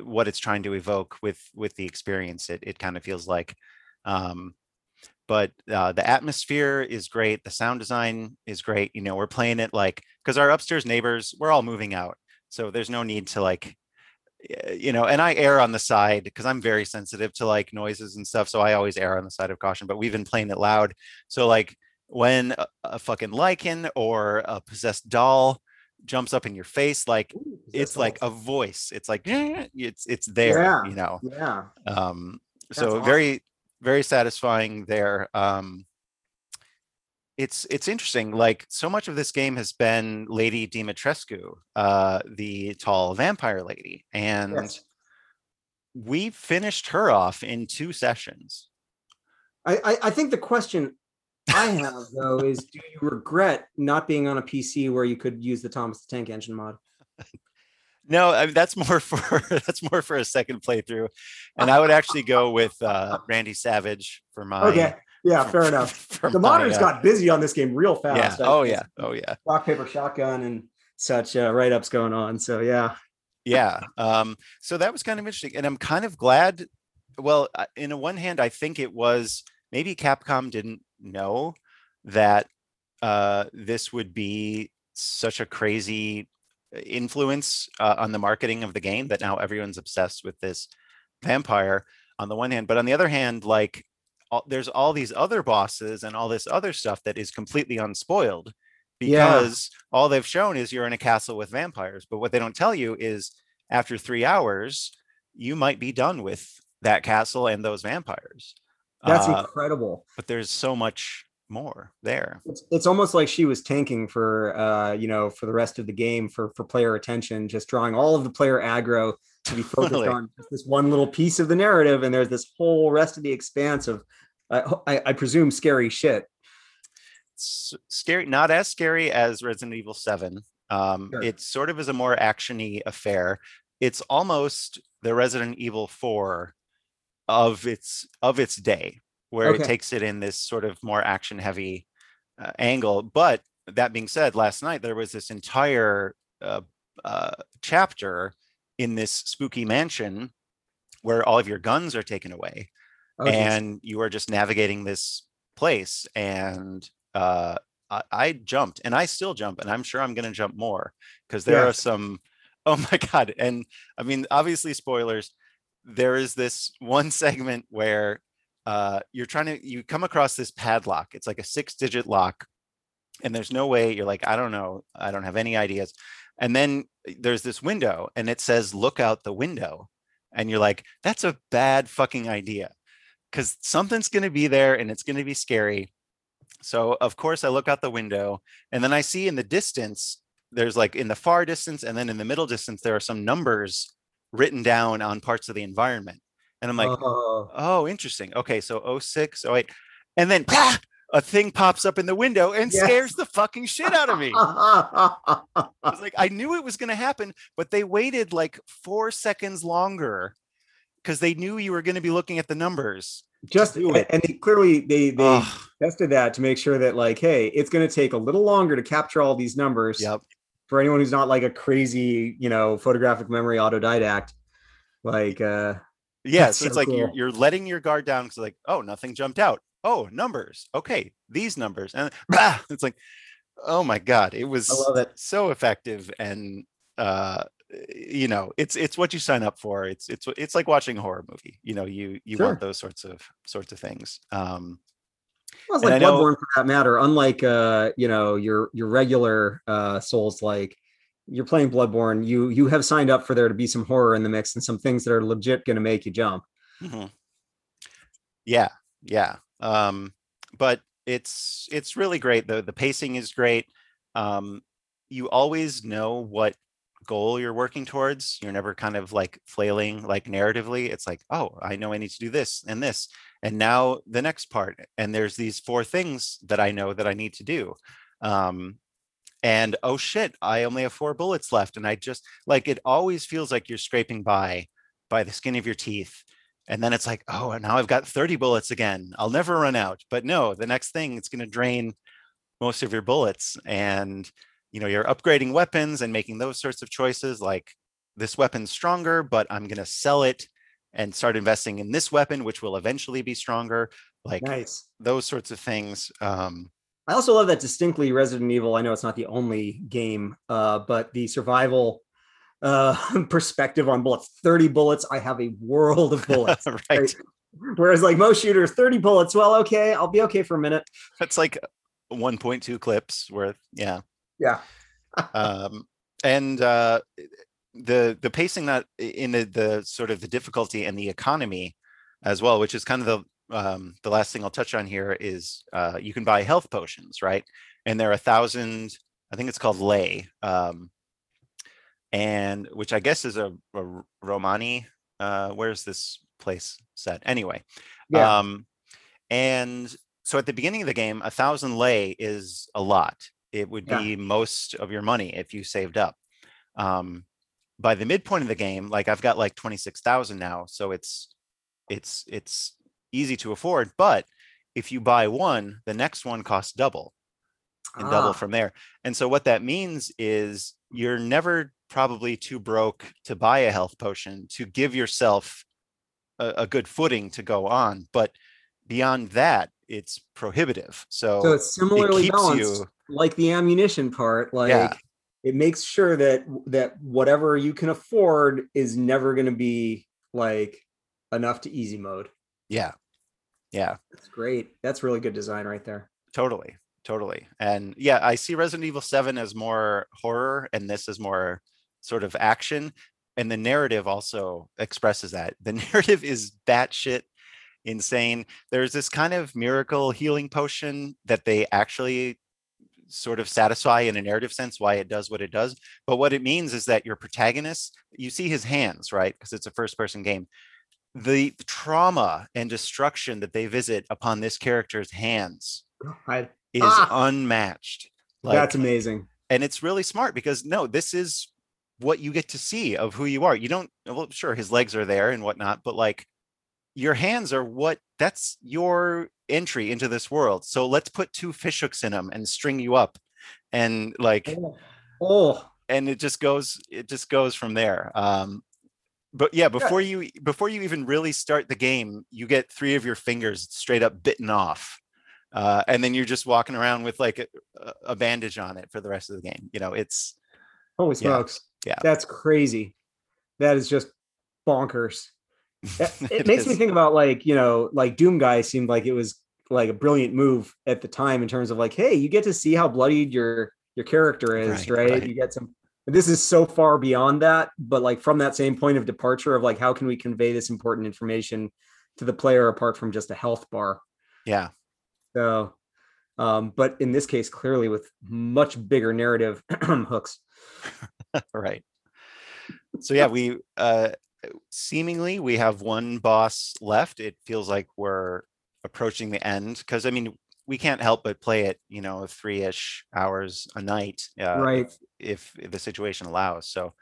what it's trying to evoke with with the experience. It it kind of feels like um but uh the atmosphere is great, the sound design is great. You know, we're playing it like because our upstairs neighbors, we're all moving out. So there's no need to like you know, and I err on the side because I'm very sensitive to like noises and stuff. So I always err on the side of caution, but we've been playing it loud. So like when a, a fucking lycan or a possessed doll jumps up in your face, like
Ooh,
it's
that's
like a voice. It's like it's it's there,
Yeah.
you know.
yeah.
Um,
That's
so
awesome.
very very satisfying there. Um, it's it's interesting. Like so much of this game has been Lady Dimitrescu, uh, the tall vampire lady, and
Yes.
we finished her off in two sessions.
I, I I think the question I have though is, do you regret not being on a PC where you could use the Thomas the Tank Engine mod?
No, I mean, that's more for that's more for a second playthrough, and I would actually go with uh, Randy Savage for my.
Okay, yeah, fair enough. The
my,
modders
uh,
got busy on this game real
yeah.
fast. I-
Oh yeah. Oh yeah.
Rock paper shotgun and such uh, write ups going on. So yeah,
Yeah. Um. So that was kind of interesting, and I'm kind of glad. Well, in a one hand, I think it was maybe Capcom didn't know that uh, this would be such a crazy influence uh, on the marketing of the game that now everyone's obsessed with this vampire on the one hand but on the other hand like all, there's all these other bosses and all this other stuff that is completely unspoiled
Yeah.
because all they've shown is you're in a castle with vampires but what they don't tell you is after three hours you might be done with that castle and those vampires
that's
Uh,
incredible.
but there's so much more there
It's, it's almost like she was tanking for uh you know for the rest of the game for for player attention, just drawing all of the player aggro to be focused
Totally.
on just this one little piece of the narrative, and there's this whole rest of the expanse of I, I, I presume scary shit.
scary not as scary as resident evil 7 um
Sure.
it sort of is a more actiony affair it's almost the resident evil 4 of its of its day where
Okay.
it takes it in this sort of more action heavy uh, angle but that being said last night there was this entire uh, uh, chapter in this spooky mansion where all of your guns are taken away
Oh, geez.
and you are just navigating this place and uh I, I jumped and i still jump and i'm sure i'm going to jump more because there
Yeah.
are some oh my god and i mean obviously spoilers there is this one segment where uh you're trying to you come across this padlock it's like a six digit lock and there's no way you're like i don't know i don't have any ideas. And then there's this window and it says look out the window and you're like that's a bad fucking idea because something's going to be there and it's going to be scary. So of course i look out the window and then i see in the distance there's like in the far distance and then in the middle distance there are some numbers written down on parts of the environment and i'm like
Oh.
oh interesting okay so 06 08 and then pah, a thing pops up in the window and
Yes.
scares the fucking shit out of me I was like, I knew it was going to happen, but they waited like four seconds longer because they knew you were going to be looking at the numbers.
just
do it.
and they clearly they they
Ugh,
tested that to make sure that like hey it's going to take a little longer to capture all these numbers
yep.
for anyone who's not like a crazy you know photographic memory autodidact like uh
Yeah.
That's
So it's
so
like you're, you're letting your guard down because, like, oh, nothing jumped out. Oh, numbers. Okay. These numbers. And bah, it's like, oh my God. It was
it
so effective. And, uh, you know, it's it's what you sign up for. It's it's it's like watching a horror movie. You know, you you
Sure.
want those sorts of sorts of things. Um,
Well, it's like
know-
Bloodborne for that matter. Unlike uh, you know, your your regular uh souls like you're playing Bloodborne, you you have signed up for there to be some horror in the mix and some things that are legit gonna make you jump.
Mhm. Yeah, yeah. Um, but it's it's really great. The the pacing is great. Um, you always know what goal you're working towards. You're never kind of like flailing like narratively. It's like, oh, I know I need to do this and this. And now the next part. And there's these four things that I know that I need to do. Um, and oh shit, I only have four bullets left. And I just like it always feels like you're scraping by by the skin of your teeth. And then it's like, oh, now I've got 30 bullets again. I'll never run out. But no, the next thing it's going to drain most of your bullets. And you know, you're upgrading weapons and making those sorts of choices like this weapon's stronger, but I'm going to sell it and start investing in this weapon, which will eventually be stronger. Like
Nice.
those sorts of things. Um,
I also love that distinctly Resident Evil. I know it's not the only game, uh, but the survival uh, perspective on bullets. 30 bullets, I have a world of bullets.
right.
Whereas like most shooters, 30 bullets, well, okay, I'll be okay for a minute.
That's like 1.2 clips worth. Yeah.
Yeah.
um, and uh, the the pacing that in the the sort of the difficulty and the economy as well, which is kind of the um, the last thing I'll touch on here is uh, you can buy health potions, right? And there are a thousand. I think it's called Lei, um, and which I guess is a, a Romani. Uh, where's this place set? Anyway,
Yeah.
um, and so at the beginning of the game, a thousand Lei is a lot. It would
Yeah.
be most of your money if you saved up. Um, by the midpoint of the game, like I've got like 26,000 now, so it's it's it's easy to afford, but if you buy one, the next one costs double and double
Ah,
from there. And so what that means is you're never probably too broke to buy a health potion to give yourself a, a good footing to go on. But beyond that, it's prohibitive. So,
So it's similarly
keeps
balanced,
you-
like the ammunition part. Like
Yeah.
it makes sure that that whatever you can afford is never going to be like enough to easy mode.
Yeah, yeah,
That's great. That's really good design right there.
totally, totally. And yeah, I see Resident Evil 7 as more horror and this is more sort of action. And the narrative also expresses that. The narrative is batshit insane. There's this kind of miracle healing potion that they actually sort of satisfy in a narrative sense why it does what it does. But what it means is that your protagonist, you see his hands, right? Because it's a first person game. The trauma and destruction that they visit upon this character's hands
I,
is
Ah!
unmatched.
that's amazing.
and it's really smart because no, this is what you get to see of who you are. You don't, well, sure, his legs are there and whatnot, but like your hands are what that's your entry into this world. So let's put two fish hooks in them and string you up. And like,
Oh,
and it just goes, it just goes from there. Um, but yeah, before you before you even really start the game, you get three of your fingers straight up bitten off. Uh, and then you're just walking around with like a, a- bandage on it for the rest of the game. You know, it's
holy
Yeah.
smokes.
Yeah.
That's crazy. That is just bonkers. It, it makes me think about like, you know, like Doom Guy seemed like it was like a brilliant move at the time in terms of like, hey, you get to see how bloodied your your character is,
Right,
right?
right.
You get some this is so far beyond that, but like from that same point of departure of like how can we convey this important information to the player apart from just a health bar?
yeah,
So um, but in this case, clearly with much bigger narrative hooks.
right. So yeah, we uh seemingly we have one boss left. It feels like we're approaching the end because I mean we can't help but play it, you know, three-ish hours a night, uh,
Right.
if, if the situation allows. So,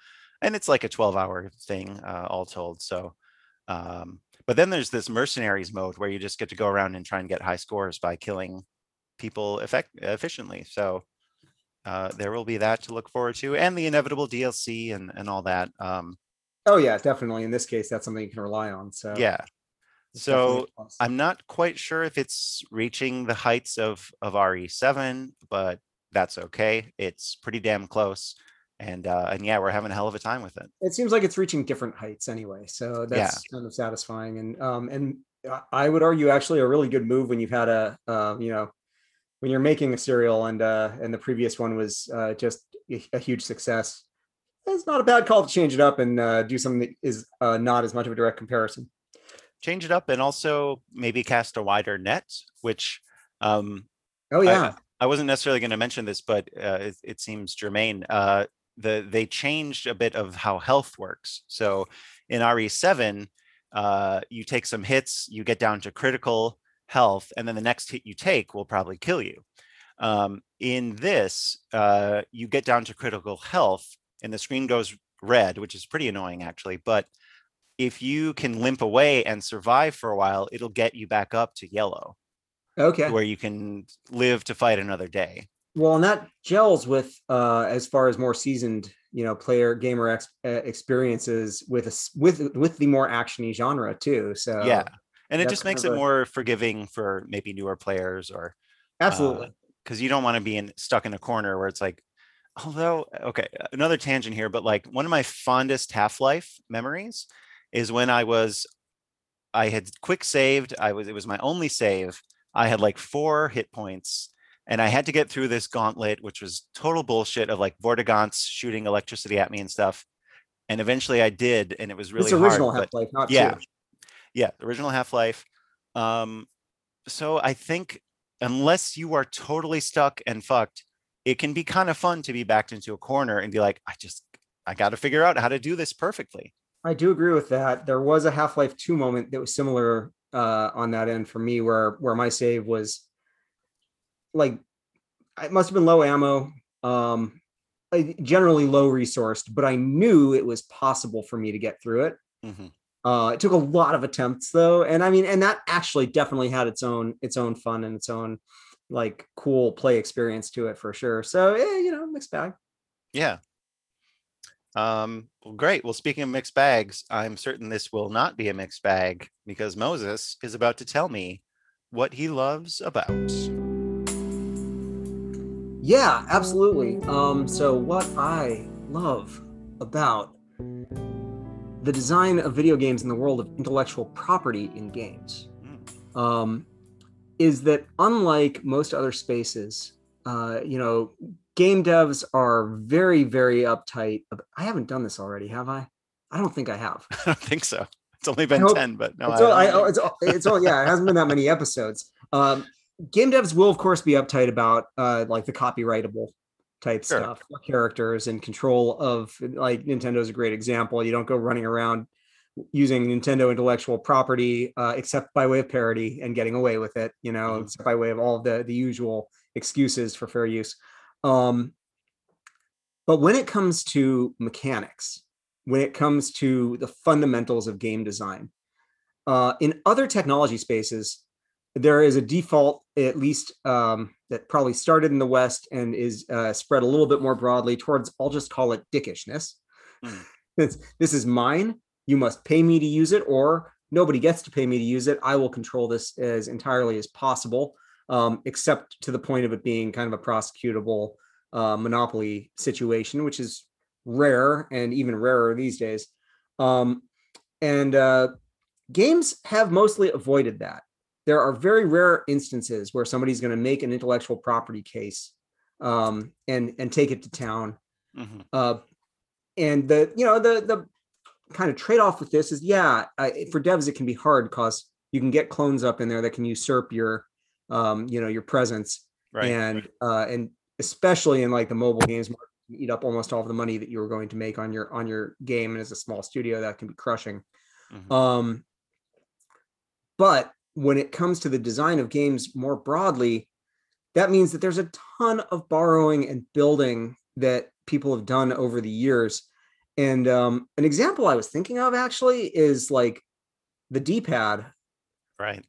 and it's like a 12-hour thing, uh, all told. So, um, but then there's this mercenaries mode where you just get to go around and try and get high scores by killing people effect efficiently. So, uh, there will be that to look forward to, and the inevitable DLC and and all that. Um,
Oh yeah, definitely. In this case, that's something you can rely on. So
yeah.
It's definitely a
So. I'm not quite sure if it's reaching the heights of of RE7, but that's okay. It's pretty damn close, and uh, and yeah, we're having a hell of a time with it.
it seems like it's reaching different heights anyway. So that's kind of satisfying. And um and I- would argue actually a really good move when you've had a um, you know, when you're making a serial and uh and the previous one was uh just a, a huge success. It's not a bad call to change it up and uh, do something that is uh, not as much of a direct comparison.
Change it up, and also maybe cast a wider net, which um,
Oh
I-
yeah,
I wasn't necessarily going to mention this, but uh, it, it seems germane. Uh, the they changed a bit of how health works. So in RE7, uh, you take some hits, you get down to critical health, and then the next hit you take will probably kill you. Um, in this, uh, you get down to critical health, and the screen goes red, which is pretty annoying actually. But if you can limp away and survive for a while, it'll get you back up to yellow,
Okay.
where you can live to fight another day.
Well, and that gels with uh as far as more seasoned, you know, player gamer ex- uh, experiences with a with with the more actiony genre too. So
yeah, and it just makes it
a-
more forgiving for maybe newer players or
absolutely.
because you don't want to be in stuck in a corner where it's like although okay another tangent here but like one of my fondest half-life memories is when i was i had quick saved i was it was my only save i had like four hit points and i had to get through this gauntlet which was total bullshit of like vortigaunts shooting electricity at me and stuff and eventually i did and it was really
it's original
hard,
Half Life, not
yeah.
two.
yeah the original half-life um so i think unless you are totally stuck and fucked it can be kind of fun to be backed into a corner and be like i just i got to figure out how to do this perfectly
I do agree with that. There was a Half Life Two moment that was similar uh, on that end for me, where where my save was like it must have been low ammo, um, generally low resourced, but I knew it was possible for me to get through it.
Mhm.
Uh, it took a lot of attempts though, and I mean, and that actually definitely had its own its own fun and its own like cool play experience to it for sure. So yeah, you know, mixed bag.
yeah um well great. Well speaking of mixed bags i'm certain this will not be a mixed bag because moses is about to tell me what he loves about.
Yeah, absolutely. Um, so what I love about the design of video games in the world of intellectual property in games
Mm,
um, is that unlike most other spaces, uh, you know, game devs are very, very uptight. I haven't done this already, have I? I don't think I have.
i don't think so it's only been
hope-
10 but no
it's, all, I, it's, all, it's all, yeah, it hasn't been that many episodes. Um, game devs will, of course, be uptight about uh, like the copyrightable type
Sure.
stuff, characters and control of like Nintendo's a great example. You don't go running around using Nintendo intellectual property uh, except by way of parody and getting away with it, you know,
Mhm.
except by way of all the the usual excuses for fair use. Um, but when it comes to mechanics, when it comes to the fundamentals of game design, uh, in other technology spaces, there is a default, at least um, that probably started in the West and is uh, spread a little bit more broadly towards, I'll just call it dickishness.
Mm.
This is mine. You must pay me to use it, or nobody gets to pay me to use it. I will control this as entirely as possible, um, except to the point of it being kind of a prosecutable uh, monopoly situation, which is rare and even rarer these days. Um, and uh, games have mostly avoided that. There are very rare instances where somebody's going to make an intellectual property case um, and and take it to town.
Mhm.
Uh, and the you know the the kind of trade off with this is yeah I, for devs it can be hard because you can get clones up in there that can usurp your um, you know your presence
right
and uh, and especially in like the mobile games market, you eat up almost all of the money that you were going to make on your on your game and as a small studio that can be crushing.
Mhm.
um but when it comes to the design of games more broadly that means that there's a ton of borrowing and building that people have done over the years. And um, an example i was thinking of actually is like the d-pad.
Right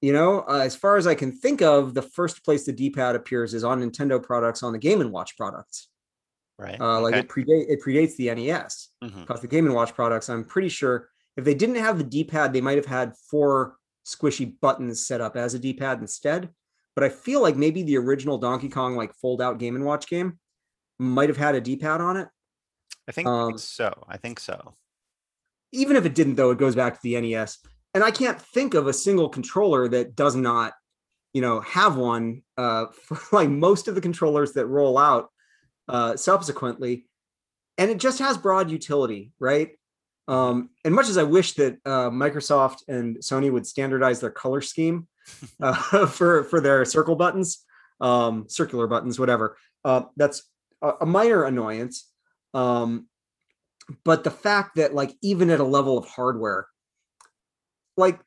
you know, uh, as far as I can think of, the first place the D-pad appears is on Nintendo products on the Game and Watch products.
right
Uh, Like
okay.
it predate it predates the NES because the Game and Watch products, I'm pretty sure if they didn't have the D-pad, they might have had four squishy buttons set up as a D-pad instead. But I feel like maybe the original Donkey Kong like fold-out Game and Watch game might have had a D-pad on it.
i think
um,
so i think so
even if it didn't though it goes back to the nes and i can't think of a single controller that does not you know have one uh for like most of the controllers that roll out uh subsequently. And it just has broad utility right? Um and much as i wish that uh microsoft and sony would standardize their color scheme uh, for for their circle buttons um circular buttons whatever uh that's a, a minor annoyance. Um, but the fact that like even at a level of hardware, like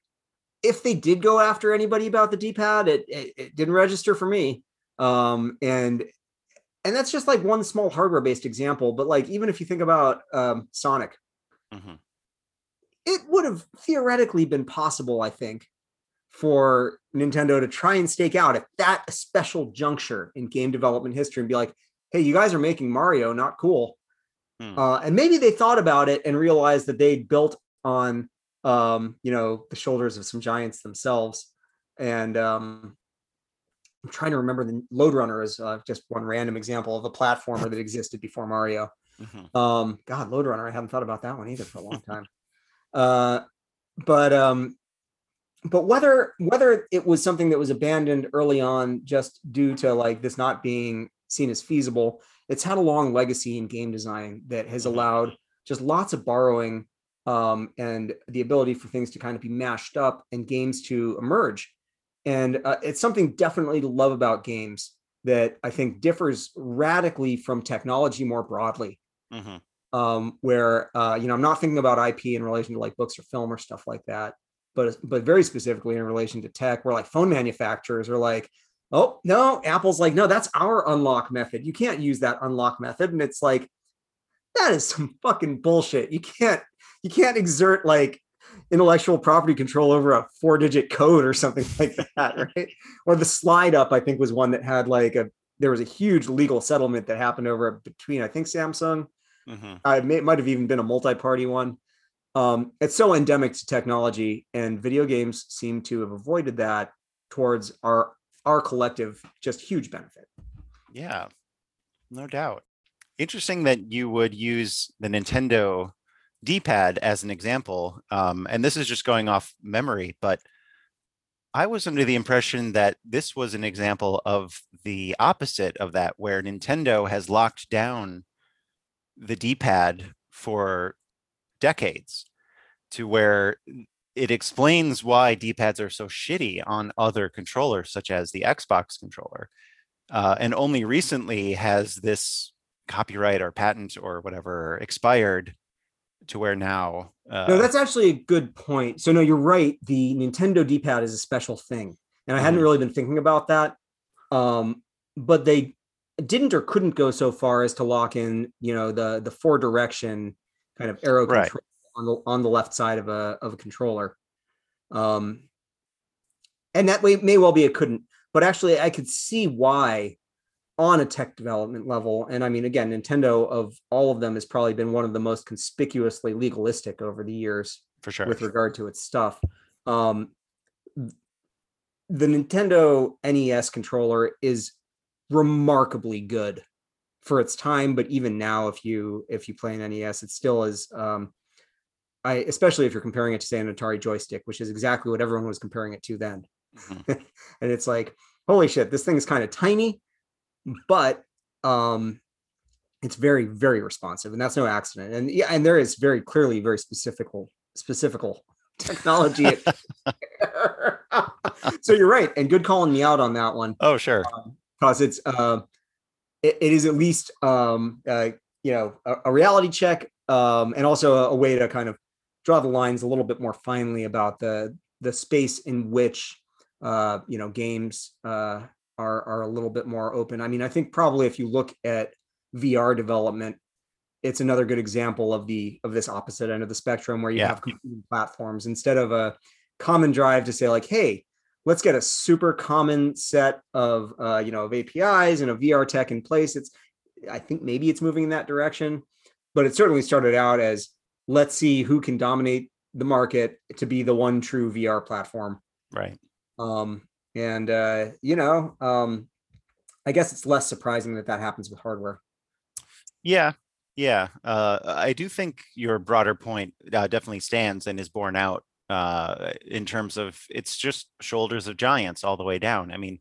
if they did go after anybody about the D-pad, it, it, it didn't register for me. Um, and and that's just like one small hardware-based example. But like even if you think about um, Sonic,
Mhm.
it would have theoretically been possible, I think, for Nintendo to try and stake out at that special juncture in game development history and be like, hey, you guys are making Mario, not cool.
Hmm.
Uh, and maybe they thought about it and realized that they built on, um, you know, the shoulders of some giants themselves. And um, I'm trying to remember the Lode Runner is uh, just one random example of a platformer that existed before Mario.
Mhm.
Um, God, Lode Runner, I haven't thought about that one either for a long time. uh, but um, but whether whether it was something that was abandoned early on just due to like this not being seen as feasible, it's had a long legacy in game design that has
Mhm.
allowed just lots of borrowing um, and the ability for things to kind of be mashed up and games to emerge. And uh, it's something definitely to love about games that I think differs radically from technology more broadly
Mhm.
um, where uh, you know I'm not thinking about IP in relation to like books or film or stuff like that, but but very specifically in relation to tech, where like phone manufacturers are like, oh no, Apple's like, no, that's our unlock method. You can't use that unlock method, and it's like that is some fucking bullshit. You can't you can't exert like intellectual property control over a four digit code or something like that, right? Or the slide up, I think was one that had like a there was a huge legal settlement that happened over between I think Samsung
Mhm.
I may, it might have even been a multi-party one. Um, it's so endemic to technology, and video games seem to have avoided that towards our our collective just huge benefit.
Yeah, no doubt. Interesting that you would use the Nintendo D-pad as an example. Um, and this is just going off memory, but I was under the impression that this was an example of the opposite of that, where Nintendo has locked down the D-pad for decades to where it explains why D-pads are so shitty on other controllers, such as the Xbox controller. Uh, and only recently has this copyright or patent or whatever expired to where now uh,
No, that's actually a good point. So no, you're right. The Nintendo D-pad is a special thing, and I hadn't
Mhm.
really been thinking about that. Um, but they didn't or couldn't go so far as to lock in, you know, the the four direction kind of arrow
Right.
control on the on the left side of a of a controller. Um, and that way may well be it couldn't, but actually I could see why on a tech development level. And I mean, again, Nintendo of all of them has probably been one of the most conspicuously legalistic over the years
for sure.
with regard to its stuff. Um, the Nintendo NES controller is remarkably good for its time, but even now, if you if you play an NES, it still is. Um, I especially if you're comparing it to say an Atari joystick, which is exactly what everyone was comparing it to then.
Mhm.
and it's like, holy shit, this thing is kind of tiny, but um, it's very very responsive, and that's no accident. And yeah, and there is very clearly very specifical specifical technology. so you're right, and good calling me out on that one
Oh, sure.
because it's uh, it, it is at least um, uh, you know a, a reality check um, and also a, a way to kind of draw the lines a little bit more finely about the the space in which uh, you know games uh, are are a little bit more open. I mean, I think probably if you look at VR development, it's another good example of the of this opposite end of the spectrum where you
Yeah.
have competing platforms instead of a common drive to say like, hey, let's get a super common set of uh, you know of APIs and a VR tech in place. It's I think maybe it's moving in that direction, but it certainly started out as let's see who can dominate the market to be the one true VR platform.
Right.
Um, and uh, you know, um, I guess it's less surprising that that happens with hardware.
Yeah. Yeah. Uh, I do think your broader point uh, definitely stands and is borne out uh, in terms of it's just shoulders of giants all the way down. I mean,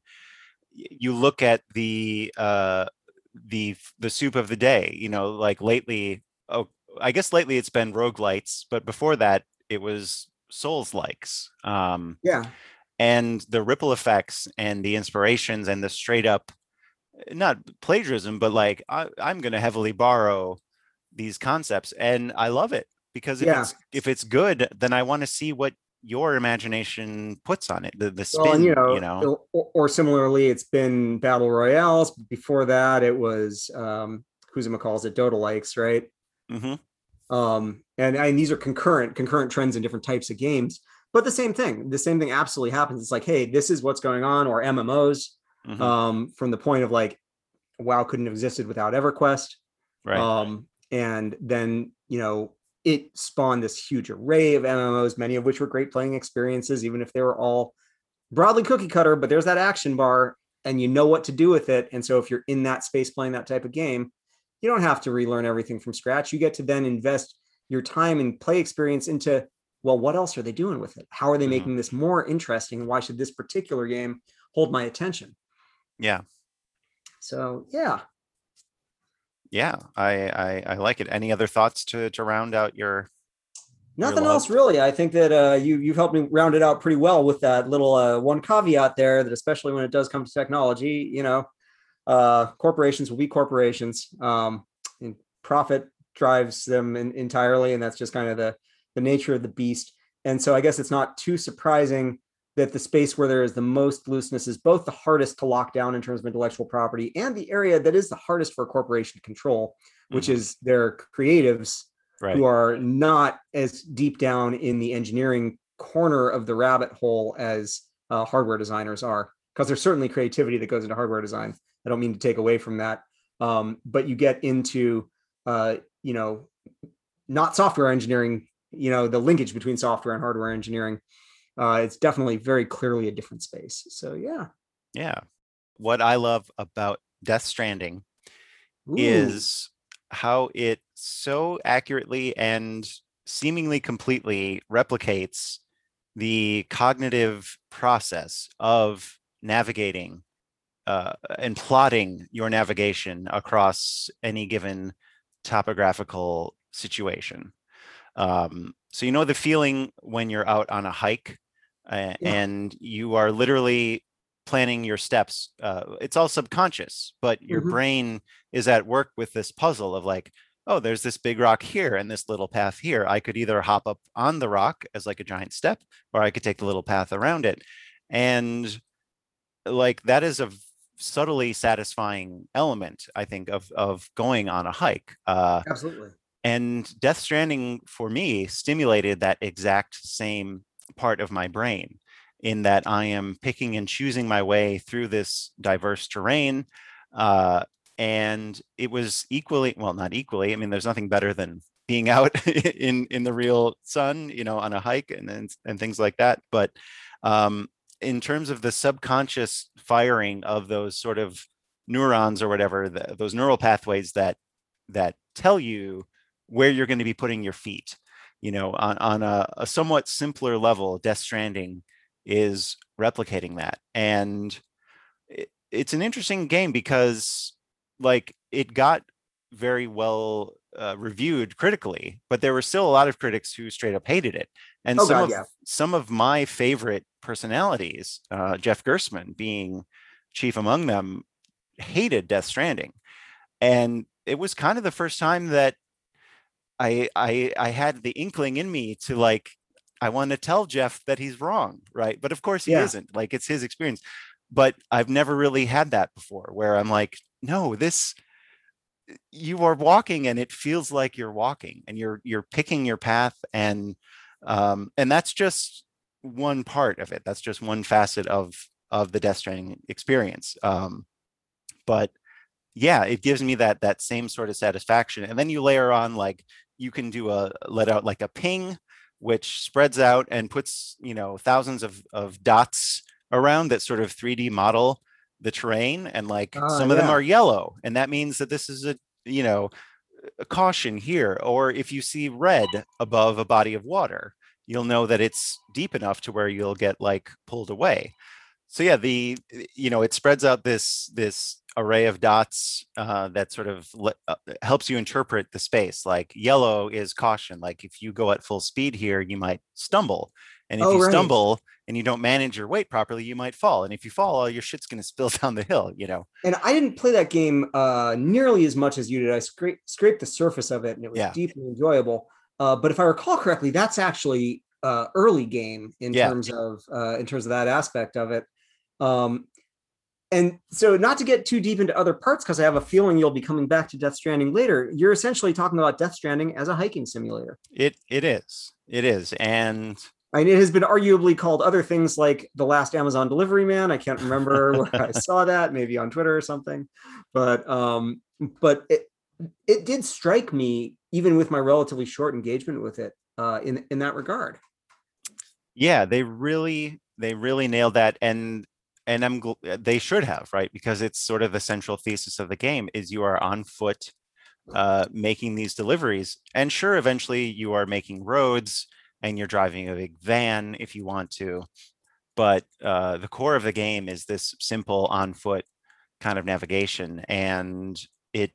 you look at the uh, the the soup of the day. You know, like lately. Oh, I guess lately it's been roguelites, but before that it was Souls likes. Um,
Yeah,
and the ripple effects and the inspirations and the straight up not plagiarism but like I, i'm going to heavily borrow these concepts and I love it because if
Yeah.
it's if it's good, then I want to see what your imagination puts on it. The the spin,
Well, and,
you know.
Or, or similarly, it's been battle royales. Before that, it was um, Kuzma calls it Dota likes, right?
Mhm.
Um, and, and these are concurrent concurrent trends in different types of games. But the same thing, the same thing absolutely happens. It's like, hey, this is what's going on, or MMOs,
Mhm.
um, from the point of like, WoW couldn't have existed without EverQuest.
right.
Um, and then, you know, it spawned this huge array of MMOs, many of which were great playing experiences, even if they were all broadly cookie cutter, but there's that action bar and you know what to do with it. And so if you're in that space playing that type of game, you don't have to relearn everything from scratch. You get to then invest your time and play experience into, well, what else are they doing with it? How are they
Mhm.
making this more interesting? Why should this particular game hold my attention?
yeah.
So yeah.
Yeah. I, I I like it. Any other thoughts to to round out your
Nothing else really. I think that uh, you you've helped me round it out pretty well with that little uh, one caveat there. That especially when it does come to technology, you know, uh, corporations will be corporations, um, and profit drives them in, entirely, and that's just kind of the the nature of the beast. And so I guess it's not too surprising that the space where there is the most looseness is both the hardest to lock down in terms of intellectual property and the area that is the hardest for a corporation to control, which
Mhm.
is their creatives
right?
who are not as deep down in the engineering corner of the rabbit hole as uh, hardware designers are because there's certainly creativity that goes into hardware design i don't mean to take away from that um, but you get into uh, you know not software engineering you know the linkage between software and hardware engineering uh, it's definitely very clearly a different space so yeah
Yeah. What I love about Death Stranding
Ooh,
is how it so accurately and seemingly completely replicates the cognitive process of navigating uh, and plotting your navigation across any given topographical situation. Um, so you know the feeling when you're out on a hike uh,
Yeah.
and you are literally planning your steps. Uh, it's all subconscious, but your
Mhm.
brain is at work with this puzzle of like, oh, there's this big rock here and this little path here. I could either hop up on the rock as like a giant step, or I could take the little path around it. And like that is a subtly satisfying element, I think, of of going on a hike. Uh,
absolutely
and Death Stranding for me stimulated that exact same part of my brain in that I am picking and choosing my way through this diverse terrain. Uh, and it was equally, well, not equally. I mean, there's nothing better than being out in in the real sun, you know, on a hike and and, and things like that. But um, in terms of the subconscious firing of those sort of neurons or whatever, the, those neural pathways that that tell you where you're going to be putting your feet. You know, on, on a, a somewhat simpler level, Death Stranding is replicating that. And it, it's an interesting game because, like, it got very well uh, reviewed critically, but there were still a lot of critics who straight up hated it. And
Oh,
some
God,
of
yeah.
some of my favorite personalities, uh, Jeff Gerstmann being chief among them, hated Death Stranding, and it was kind of the first time that I I I had the inkling in me to like I want to tell Jeff that he's wrong, right? But of course he
Yeah.
isn't. Like it's his experience. But I've never really had that before where I'm like, no, this you are walking and it feels like you're walking and you're you're picking your path and um and that's just one part of it. That's just one facet of of the Death Stranding experience. Um but yeah, it gives me that that same sort of satisfaction. And then you layer on like you can do a let out like a ping, which spreads out and puts you know thousands of of dots around that sort of 3D model the terrain, and like
Ah,
some of them are yellow, and that means that this is a you know a caution here. Or if you see red above a body of water, you'll know that it's deep enough to where you'll get like pulled away so yeah the you know it spreads out this this array of dots uh, that sort of le- uh, helps you interpret the space like yellow is caution like if you go at full speed here you might stumble And if
Oh,
you
right.
stumble and you don't manage your weight properly, you might fall. And if you fall, all your shit's gonna spill down the hill, you know.
And I didn't play that game uh, nearly as much as you did. I scraped scraped the surface of it, and it was
Yeah.
deeply enjoyable. Uh, but if I recall correctly, that's actually uh, early game in
Yeah.
terms of uh, in terms of that aspect of it. Um, and so, not to get too deep into other parts, because I have a feeling you'll be coming back to Death Stranding later. You're essentially talking about Death Stranding as a hiking simulator.
It it is. It is. And
I mean, it has been arguably called other things like the last Amazon delivery man. I can't remember where I saw that, maybe on Twitter or something. But um, but it it did strike me, even with my relatively short engagement with it, uh, in in that regard.
yeah they really they really nailed that and and i'm uh, they should have right? Because it's sort of the central thesis of the game is you are on foot uh making these deliveries and sure eventually you are making roads and you're driving a big van if you want to but uh the core of the game is this simple on foot kind of navigation and it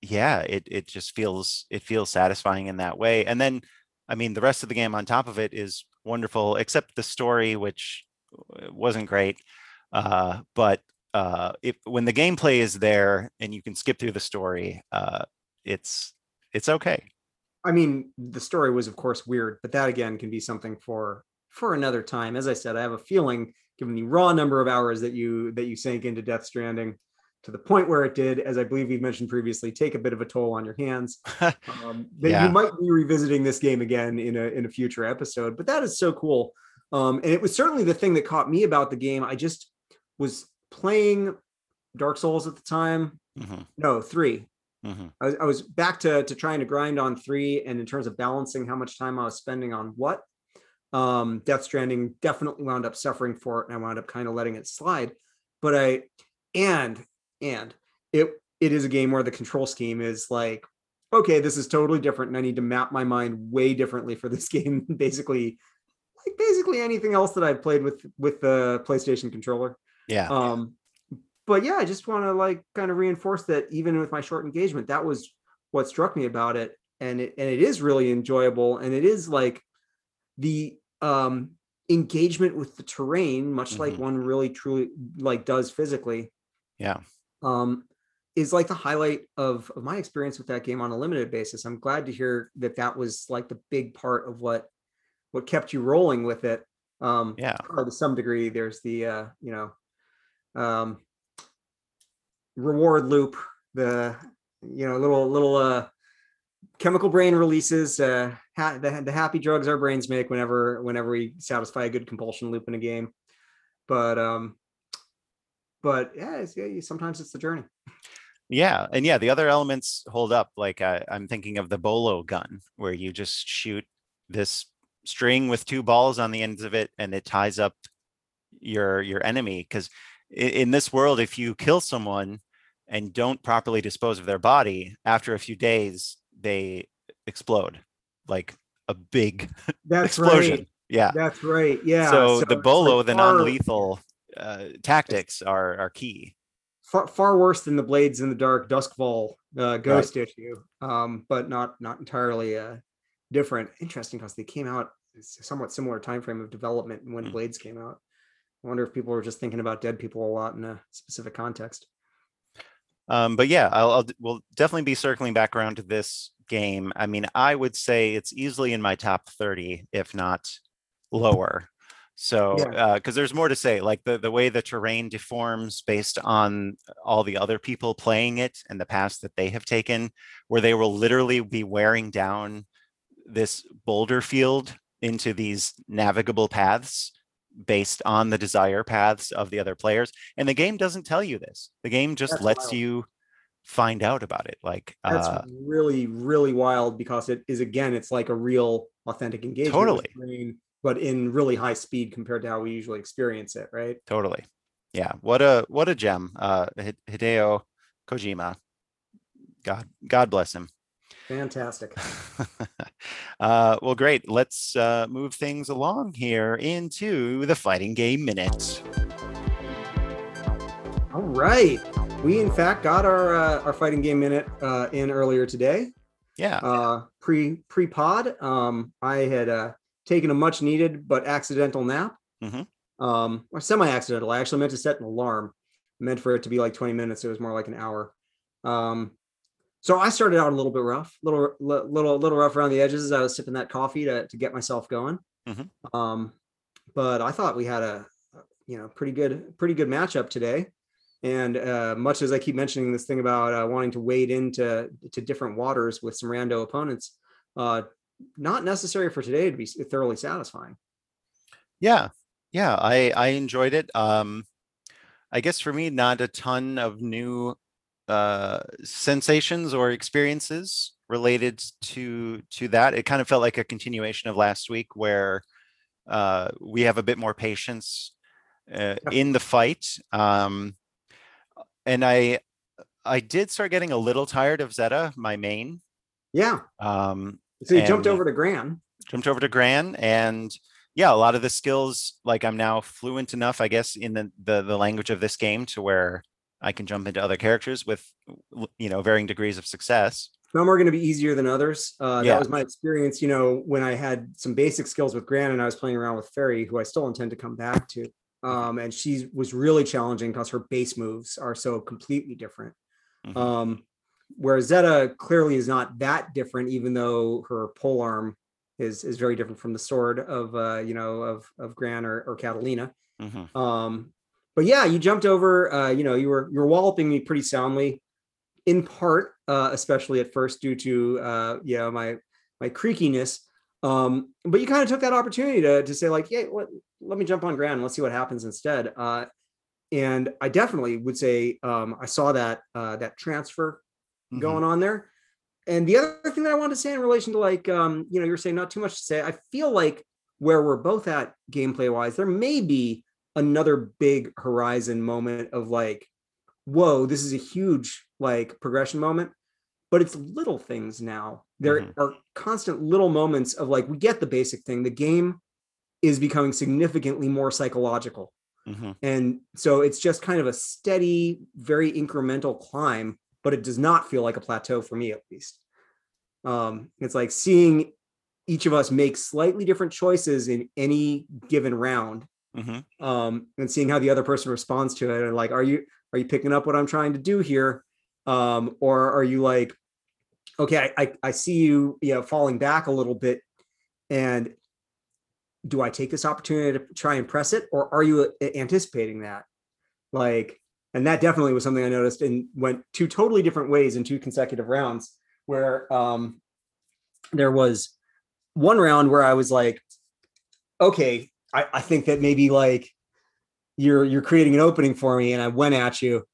yeah it it just feels it feels satisfying in that way and then i mean the rest of the game on top of it is wonderful except the story which uh, wasn't great uh but uh if when the gameplay is there and you can skip through the story uh it's it's okay
I mean, the story was of course weird, but that again can be something for for another time. As I said, I have a feeling, given the raw number of hours that you that you sank into Death Stranding, to the point where it did, as I believe we've mentioned previously, take a bit of a toll on your hands. um, that
Yeah.
you might be revisiting this game again in a in a future episode. But that is so cool, um, and it was certainly the thing that caught me about the game. I just was playing Dark Souls at the time.
Mhm,
No, three.
mhm.
I was, I was back to to trying to grind on three, and in terms of balancing how much time I was spending on what, um, Death Stranding definitely wound up suffering for it, and I wound up kind of letting it slide. But I and and it it is a game where the control scheme is like, okay, this is totally different, and I need to map my mind way differently for this game. basically, like basically anything else that I've played with with the PlayStation controller.
Yeah
Um, but yeah, I just want to like kind of reinforce that even with my short engagement, that was what struck me about it, and it and it is really enjoyable, and it is like the um engagement with the terrain, much like
Mhm.
one really truly like does physically,
yeah
um, is like the highlight of, of my experience with that game on a limited basis. I'm glad to hear that that was like the big part of what what kept you rolling with it. Um,
yeah
or to some degree there's the uh you know um reward loop the you know little little uh chemical brain releases uh ha- the, the happy drugs our brains make whenever whenever we satisfy a good compulsion loop in a game but um but yeah, it's, yeah sometimes it's the journey
Yeah, and yeah, the other elements hold up. Like I, I'm thinking of the bolo gun, where you just shoot this string with two balls on the ends of it, and it ties up your your enemy. Because in this world, if you kill someone and don't properly dispose of their body, after a few days, they explode like a big
that's
explosion.
right
Yeah.
that's right yeah
so, the
it's like
bolo, the non-lethal uh, tactics are are key.
far, far worse than the blades in the dark duskfall uh, ghost issue um but not not entirely uh different interesting because they came out somewhat similar time frame of development when
Mm.
blades came out i wonder if people were just thinking about dead people a lot in a specific context
Um, but yeah, I'll, I'll we'll definitely be circling back around to this game. I mean, I would say it's easily in my top 30, if not lower. So,
Yeah.
because there's more to say, like the, the way the terrain deforms based on all the other people playing it and the paths that they have taken, where they will literally be wearing down this boulder field into these navigable paths based on the desire paths of the other players. And the game doesn't tell you this. The game just
That's
lets
wild.
you find out about it. Like,
that's
uh,
really really wild because it is again it's like a real authentic engagement
Totally.
terrain, but in really high speed compared to how we usually experience it right
totally. Yeah. What a what a gem. Uh, Hideo Kojima. God God bless him.
Fantastic
uh, well, great. Let's uh, move things along here into the fighting game minute.
All right. We in fact got our uh, our fighting game minute uh, in earlier today.
Yeah.
Uh, pre pre pod. Um, I had uh, taking a much needed but accidental nap.
Mhm.
Um, or semi-accidental. I actually meant to set an alarm. meant for it to be like 20 minutes. It was more like an hour. Um, so I started out a little bit rough, little little little rough around the edges as I was sipping that coffee to to get myself going.
Mhm.
Um, but I thought we had a you know pretty good pretty good matchup today. And uh, much as I keep mentioning this thing about uh, wanting to wade into to different waters with some rando opponents, uh, not necessary for today to be thoroughly satisfying.
Yeah, yeah, I I enjoyed it. Um, I guess for me, not a ton of new uh sensations or experiences related to to that. It kind of felt like a continuation of last week where uh we have a bit more patience uh,
Yeah.
in the fight. Um, and I I did start getting a little tired of Zeta, my main.
Yeah.
Um,
So you jumped over to Gran.
jumped over to Gran and yeah, a lot of the skills like I'm now fluent enough, I guess, in the, the the language of this game to where I can jump into other characters with you know varying degrees of success.
Some are going to be easier than others. Uh,
Yeah.
That was my experience, you know, when I had some basic skills with Gran and I was playing around with Ferry, who I still intend to come back to. Um, and she was really challenging because her base moves are so completely different.
Mhm.
Um, whereas Zeta clearly is not that different, even though her pole arm is is very different from the sword of uh, you know of of Gran or, or Katalina.
Mhm.
Um, but yeah, you jumped over. Uh, you know, you were you were walloping me pretty soundly, in part, uh, especially at first due to uh, you know my my creakiness. Um, but you kind of took that opportunity to to say like, yeah, let, let me jump on Gran. Let's see what happens instead. Uh, and I definitely would say um, I saw that uh, that transfer
Mhm.
going on there. And the other thing that I wanted to say in relation to like, um, you know, you're saying not too much to say. I feel like where we're both at gameplay wise, there may be another big horizon moment of like, whoa, this is a huge like progression moment. But it's little things now. There
Mhm.
are constant little moments of like, we get the basic thing. The game is becoming significantly more psychological.
Mhm.
And so it's just kind of a steady, very incremental climb, but it does not feel like a plateau for me, at least. Um, it's like seeing each of us make slightly different choices in any given round,
Mhm.
um, and seeing how the other person responds to it. And like, are you are you picking up what I'm trying to do here, um, or are you like, okay, I, I I see you, you know, falling back a little bit, and do I take this opportunity to try and press it, or are you anticipating that? Like, and that definitely was something I noticed and went two totally different ways in two consecutive rounds. Where um, there was one round where I was like, okay, I, I think that maybe like you're you're creating an opening for me, and I went at you,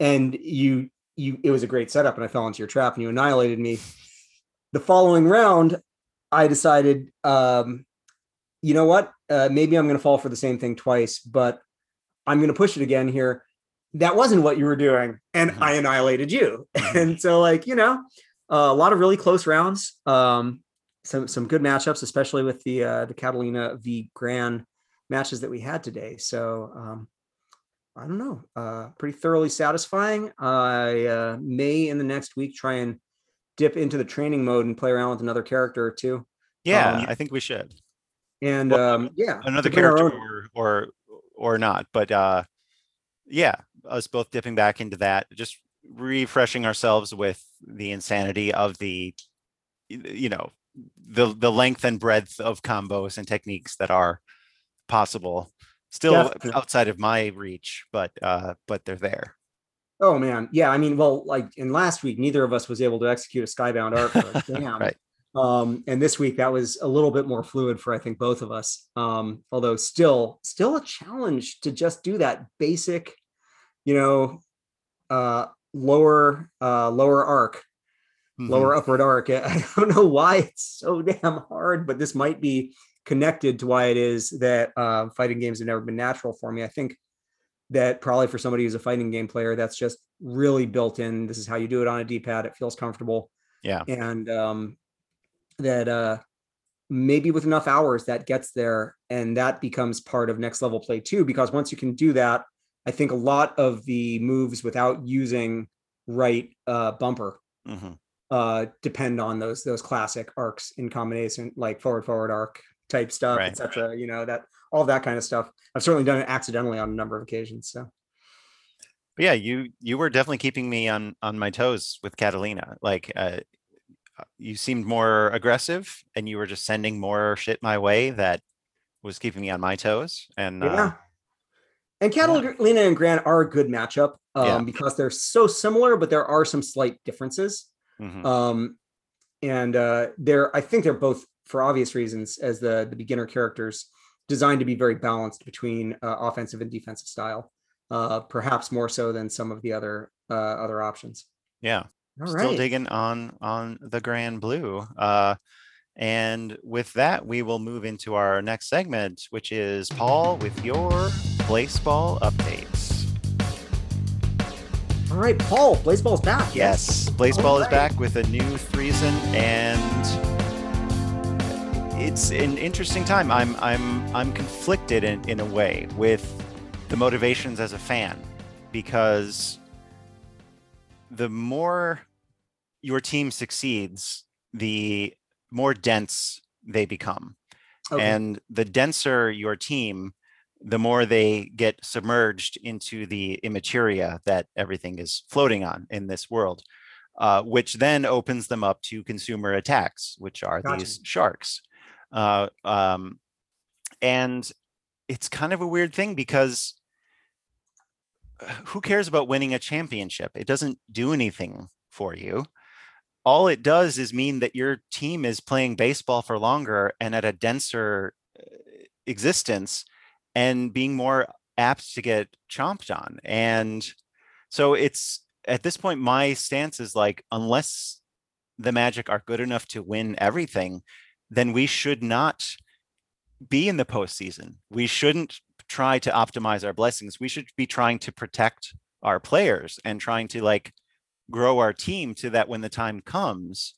and you you it was a great setup, and I fell into your trap, and you annihilated me. The following round, I decided, um, you know what? Uh, maybe I'm going to fall for the same thing twice, but I'm going to push it again here. That wasn't what you were doing, and
Mhm.
I annihilated you.
Mhm.
and so, like you know, uh, a lot of really close rounds. Um, some some good matchups, especially with the uh, the Katalina v Gran matches that we had today. So um, I don't know, uh, pretty thoroughly satisfying. I uh, may in the next week try and dip into the training mode and play around with another character or two.
Yeah,
Um,
I think we should
And
Well,
um, yeah,
another
to bring our
character or or or not, but uh, yeah, us both dipping back into that, just refreshing ourselves with the insanity of the you know the the length and breadth of combos and techniques that are possible still
Definitely.
outside of my reach but uh but they're there
Oh man, yeah. I mean, well, like in last week, neither of us was able to execute a skybound arc. Damn.
Right.
Um, and this week that was a little bit more fluid for I think both of us. Um, although still, still a challenge to just do that basic, you know, uh, lower, uh, lower arc,
Mhm.
lower upward arc. I don't know why it's so damn hard, but this might be connected to why it is that uh, fighting games have never been natural for me. I think that probably for somebody who's a fighting game player, that's just really built in. This is how you do it on a D-pad. It feels comfortable.
yeah
And um, that uh, maybe with enough hours that gets there and that becomes part of next level play too. Because once you can do that, I think a lot of the moves without using right uh, bumper
Mhm.
Uh, depend on those those classic arcs in combination, like forward forward arc, type stuff,
Right.
etc. You know that all that kind of stuff. I've certainly done it accidentally on a number of occasions. So
But yeah, you you were definitely keeping me on on my toes with Katalina. Like uh, uh, you seemed more aggressive, and you were just sending more shit my way that was keeping me on my toes. And
yeah.
uh,
And Katalina and Gran are a good matchup um,
Yeah.
because they're so similar, but there are some slight differences.
Mhm.
Um, and uh, they're I think they're both for obvious reasons as the the beginner characters designed to be very balanced between uh, offensive and defensive style. Uh, perhaps more so than some of the other uh, other options.
yeah.
All
still
right.
digging on on the Granblue uh and with that we will move into our next segment which is paul with your baseball updates
All right, Paul. Baseball's back.
yes baseball is back with a new season and it's an interesting time i'm i'm i'm conflicted in, in a way with the motivations as a fan because the more your team succeeds, the more dense they become.
Okay.
And the denser your team, the more they get submerged into the immateria that everything is floating on in this world, uh, which then opens them up to consumer attacks, which are
Gotcha.
these sharks. Uh, um, and it's kind of a weird thing because who cares about winning a championship? It doesn't do anything for you. All it does is mean that your team is playing baseball for longer and at a denser uh, existence and being more apt to get chomped on. And so it's at this point, my stance is like, unless the Magic are good enough to win everything, then we should not be in the postseason. We shouldn't try to optimize our blessings. We should be trying to protect our players and trying to like grow our team to that when the time comes,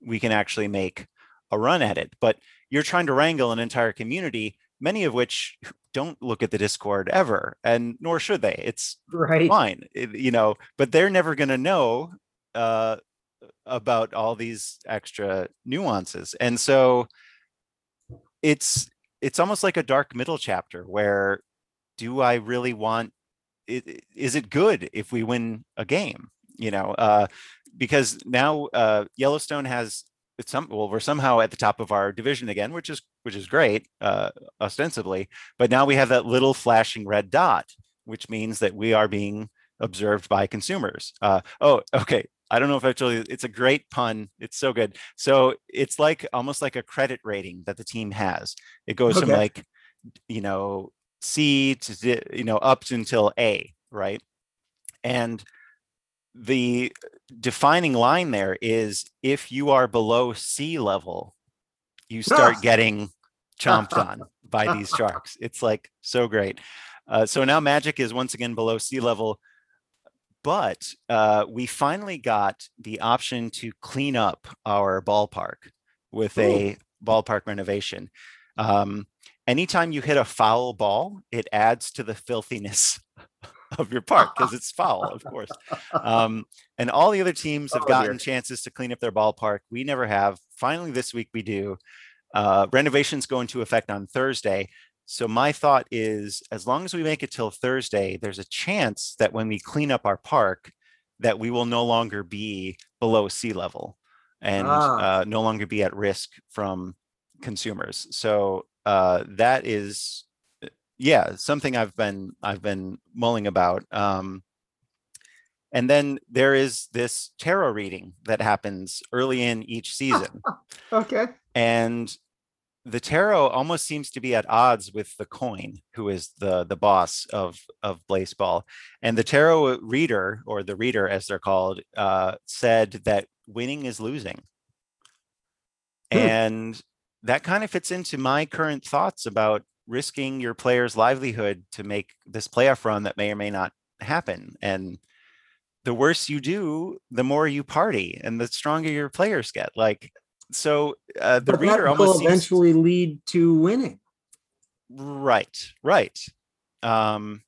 we can actually make a run at it. But you're trying to wrangle an entire community, many of which don't look at the Discord ever, and nor should they. It's
right.
fine, it- you know, but they're never going to know uh, about all these extra nuances. And so it's it's almost like a dark middle chapter where do I really want it, is it good if we win a game? You know, uh, because now uh, Yellowstone has it's some well, we're somehow at the top of our division again, which is which is great, uh, ostensibly. But now we have that little flashing red dot, which means that we are being observed by consumers. Uh, oh, okay. I don't know if I told you, it's a great pun. It's so good. So it's like almost like a credit rating that the team has. It goes from like, you know, C to, you know, up until A, right? And the defining line there is if you are below sea level, you start getting chomped on by these sharks. It's like so great. Uh, so now Magic is once again below sea level, but uh, we finally got the option to clean up our ballpark with a ballpark renovation. Um, anytime you hit a foul ball, it adds to the filthiness of your park because it's foul, of course. Um, and all the other teams have
Oh, dear.
gotten chances to clean up their ballpark. We never have. Finally, this week we do. Uh, renovations go into effect on Thursday. So my thought is, as long as we make it till Thursday, there's a chance that when we clean up our park, that we will no longer be below sea level and
Ah.
uh, no longer be at risk from consumers. So uh, that is, yeah, something I've been I've been mulling about. Um, and then there is this tarot reading that happens early in each season.
Okay.
and the tarot almost seems to be at odds with the coin who is the the boss of of baseball and the tarot reader or the reader as they're called uh, said that winning is losing
Hmm.
and that kind of fits into my current thoughts about risking your player's livelihood to make this playoff run that may or may not happen and the worse you do the more you party and the stronger your players get like so uh, the
but
reader almost
will
seems
eventually lead to winning.
right right um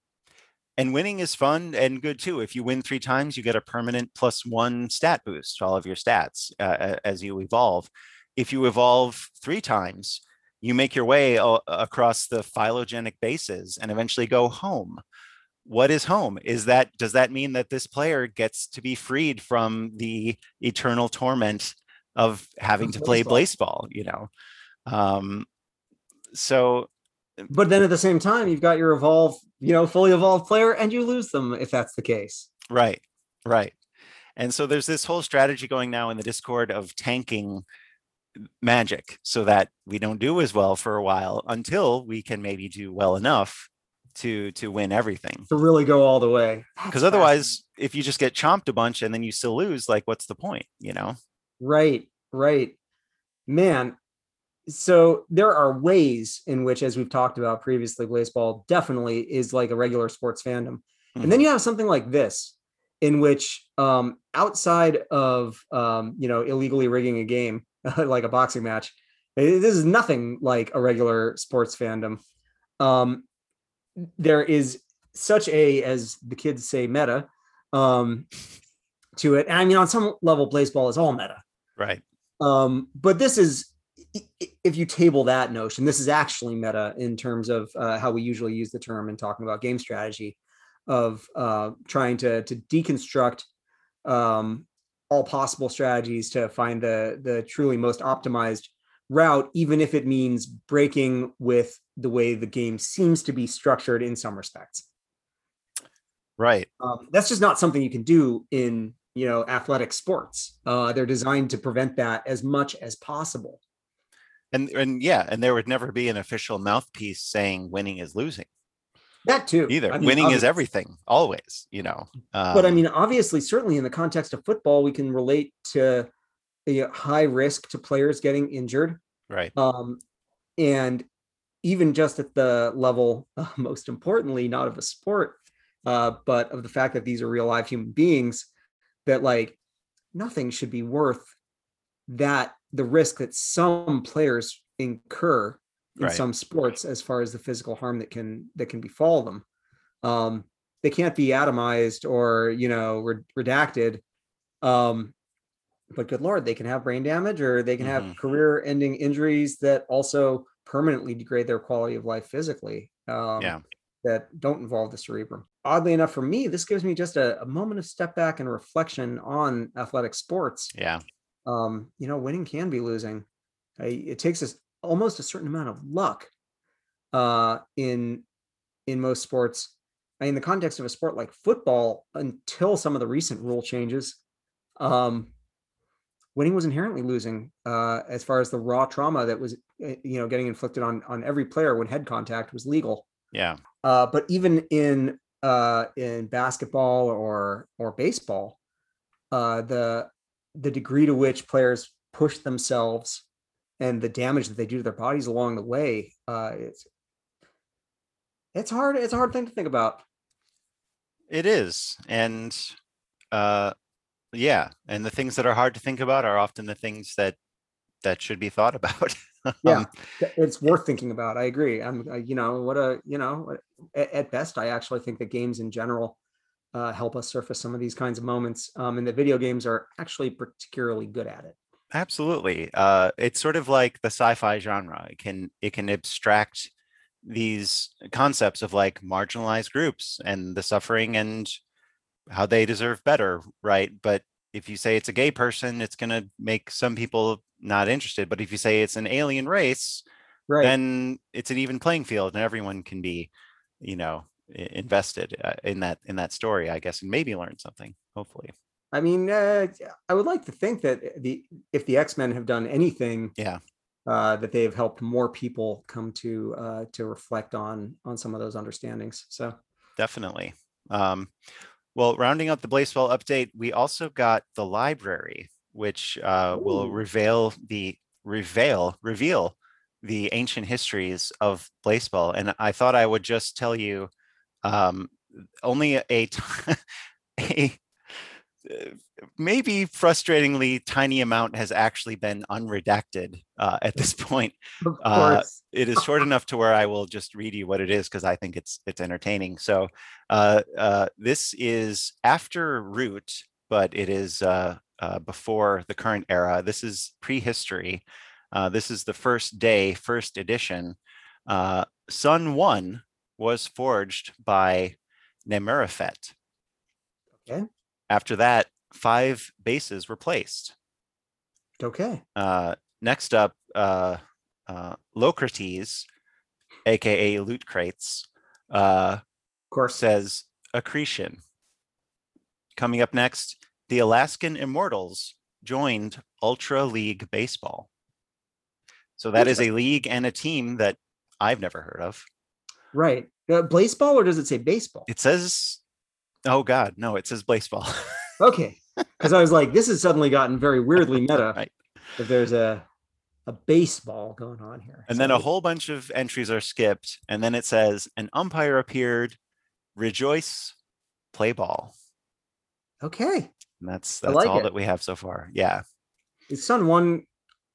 and winning is fun and good too if you win three times you get a permanent plus one stat boost to all of your stats uh, as you evolve if you evolve three times you make your way a- across the phylogenetic bases and eventually go home what is home is that does that mean that this player gets to be freed from the eternal torment of having to play
baseball.
baseball you know um so
But then at the same time, you've got your evolved, you know, fully evolved player, and you lose them if that's the case.
Right, right. And so there's this whole strategy going now in the Discord of tanking magic so that we don't do as well for a while until we can maybe do well enough to to win everything.
To really go all the way.
Because otherwise, if you just get chomped a bunch and then you still lose, like what's the point, you know?
Right, right. Man, so there are ways in which, as we've talked about previously, baseball definitely is like a regular sports fandom. And then you have something like this, in which um, outside of um, you know illegally rigging a game like a boxing match, this is nothing like a regular sports fandom. Um, there is such a, as the kids say, meta um, to it. And I mean, on some level, baseball is all meta.
Right.
Um, but this is, if you table that notion, this is actually meta in terms of uh, how we usually use the term in talking about game strategy, of uh, trying to to deconstruct um, all possible strategies to find the the truly most optimized route, even if it means breaking with the way the game seems to be structured in some respects.
Right.
Um, that's just not something you can do in you know athletic sports. Uh, they're designed to prevent that as much as possible.
And and yeah, and there would never be an official mouthpiece saying winning is losing
That too.
either.
I mean,
winning is everything, always, you know.
But I
Um,
mean, obviously, certainly in the context of football, we can relate to a high risk to players getting injured.
right.
Um, and even just at the level, uh, most importantly, not of a sport, uh, but of the fact that these are real live human beings, that like nothing should be worth that the risk that some players incur in
Right.
some sports as far as the physical harm that can that can befall them. Um, they can't be atomized or you know re- redacted. Um, but good lord, they can have brain damage or they can have
Mhm.
career-ending injuries that also permanently degrade their quality of life physically. Um,
Yeah.
That don't involve the cerebrum. Oddly enough, for me, this gives me just a, a moment of step back and reflection on athletic sports.
Yeah.
Um, you know, winning can be losing. I, it takes us almost a certain amount of luck uh, in in most sports. In the context of a sport like football, until some of the recent rule changes, um, winning was inherently losing uh, as far as the raw trauma that was uh, you know getting inflicted on on every player when head contact was legal.
Yeah.
Uh, but even in uh, in basketball or or baseball, uh, the the degree to which players push themselves and the damage that they do to their bodies along the way, uh, it's it's hard. It's a hard thing to think about.
It is. And uh yeah, and the things that are hard to think about are often the things that that should be thought about.
Yeah.
Um,
It's worth thinking about. I agree. I'm, uh, you know, what a, you know, at, at best, I actually think that games in general uh, help us surface some of these kinds of moments, um, and that video games are actually particularly good at it.
Absolutely. Uh, it's sort of like the sci-fi genre. It can it can abstract these concepts of like marginalized groups and the suffering and how they deserve better, right? But if you say it's a gay person, it's going to make some people not interested. But if you say it's an alien race,
Right.
then it's an even playing field, and everyone can be, you know, invested uh, in that in that story, I guess, and maybe learn something. Hopefully,
I mean, uh, I would like to think that the if the X Men have done anything,
Yeah.
uh, that they have helped more people come to uh, to reflect on on some of those understandings. So
definitely. Um, well, rounding out the Blaseball update, we also got the library, which uh, will reveal the reveal reveal the ancient histories of Blaseball. And I thought I would just tell you, um, only a t- a maybe frustratingly tiny amount has actually been unredacted uh, at this point
of
Uh,
course,
it is short enough to where I will just read you what it is because I think it's it's entertaining. So uh, uh, this is after Root, but it is uh, uh, before the current era. This is prehistory. Uh, this is the first day, first edition. Uh, Sun 1 was forged by Nemerafet.
Okay.
After that, five bases were placed.
Okay.
Uh, next up, uh, uh, Locrates, aka Loot Crates, uh,
Of course.
says accretion. Coming up next, the Alaskan Immortals joined Ultra League Baseball. So that is a league and a team that I've never heard of.
Right. Uh, baseball or does it say baseball?
It says, oh God, no, it says baseball.
Okay. Because I was like, this has suddenly gotten very weirdly meta.
Right.
If there's a a baseball going on here.
And then a whole bunch of entries are skipped. And then it says, an umpire appeared, rejoice, play ball.
Okay.
And that's that's
like
all
it.
that we have so far. Yeah.
Is Sun One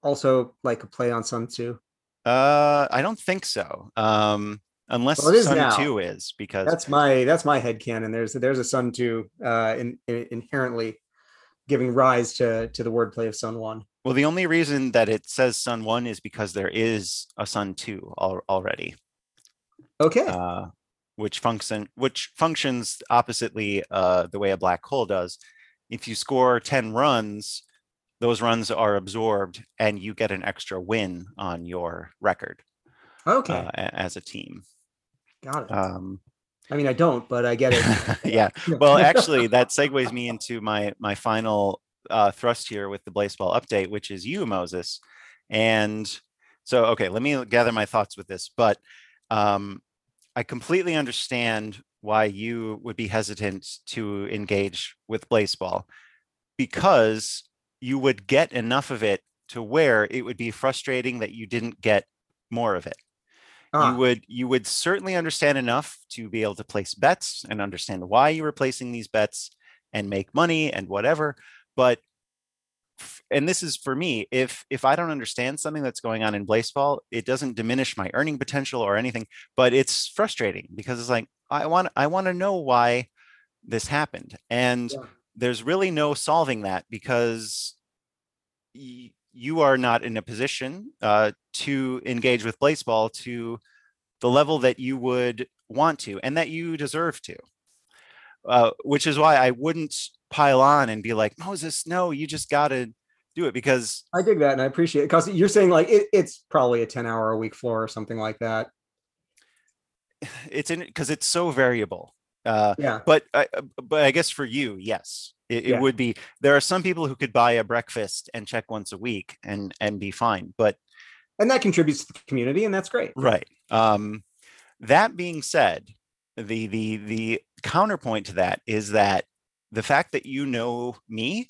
also like a play on Sun Two?
Uh, I don't think so. Um, unless
Well,
Sun
now.
2 is because
That's my that's my head canon. There's there's a Sun Two uh in, in- inherently giving rise to to the wordplay of Sun One.
well, the only reason that it says Sun 1 is because there is a Sun 2 al- already.
Okay.
uh, which function which functions oppositely uh, the way a black hole does. If you score 10 runs, those runs are absorbed and you get an extra win on your record
okay.
uh, as a team.
Got it.
Um,
I mean, I don't, but I get it.
yeah. Well, actually, that segues me into my my final uh, thrust here with the Blaseball update, which is you, Moses. And so, okay, let me gather my thoughts with this. But um, I completely understand why you would be hesitant to engage with Blaseball because you would get enough of it to where it would be frustrating that you didn't get more of it
Ah,
you would you would certainly understand enough to be able to place bets and understand why you were placing these bets and make money and whatever but and this is for me if if i don't understand something that's going on in Blaseball it doesn't diminish my earning potential or anything but it's frustrating because it's like i want i want to know why this happened and
Yeah.
there's really no solving that because y- you are not in a position uh, to engage with Blaseball to the level that you would want to and that you deserve to. Uh, which is why I wouldn't pile on and be like, Moses, no, you just got to do it because
I dig that and I appreciate it because you're saying like it, it's probably a 10 hour a week floor or something like that.
it's in because it's so variable. Uh,
Yeah.
but I, uh, but I guess for you, yes, it, it would be. There are some people who could buy a breakfast and check once a week and and be fine. But
And that contributes to the community and that's great.
Right. Um, that being said, the the the counterpoint to that is that the fact that you know me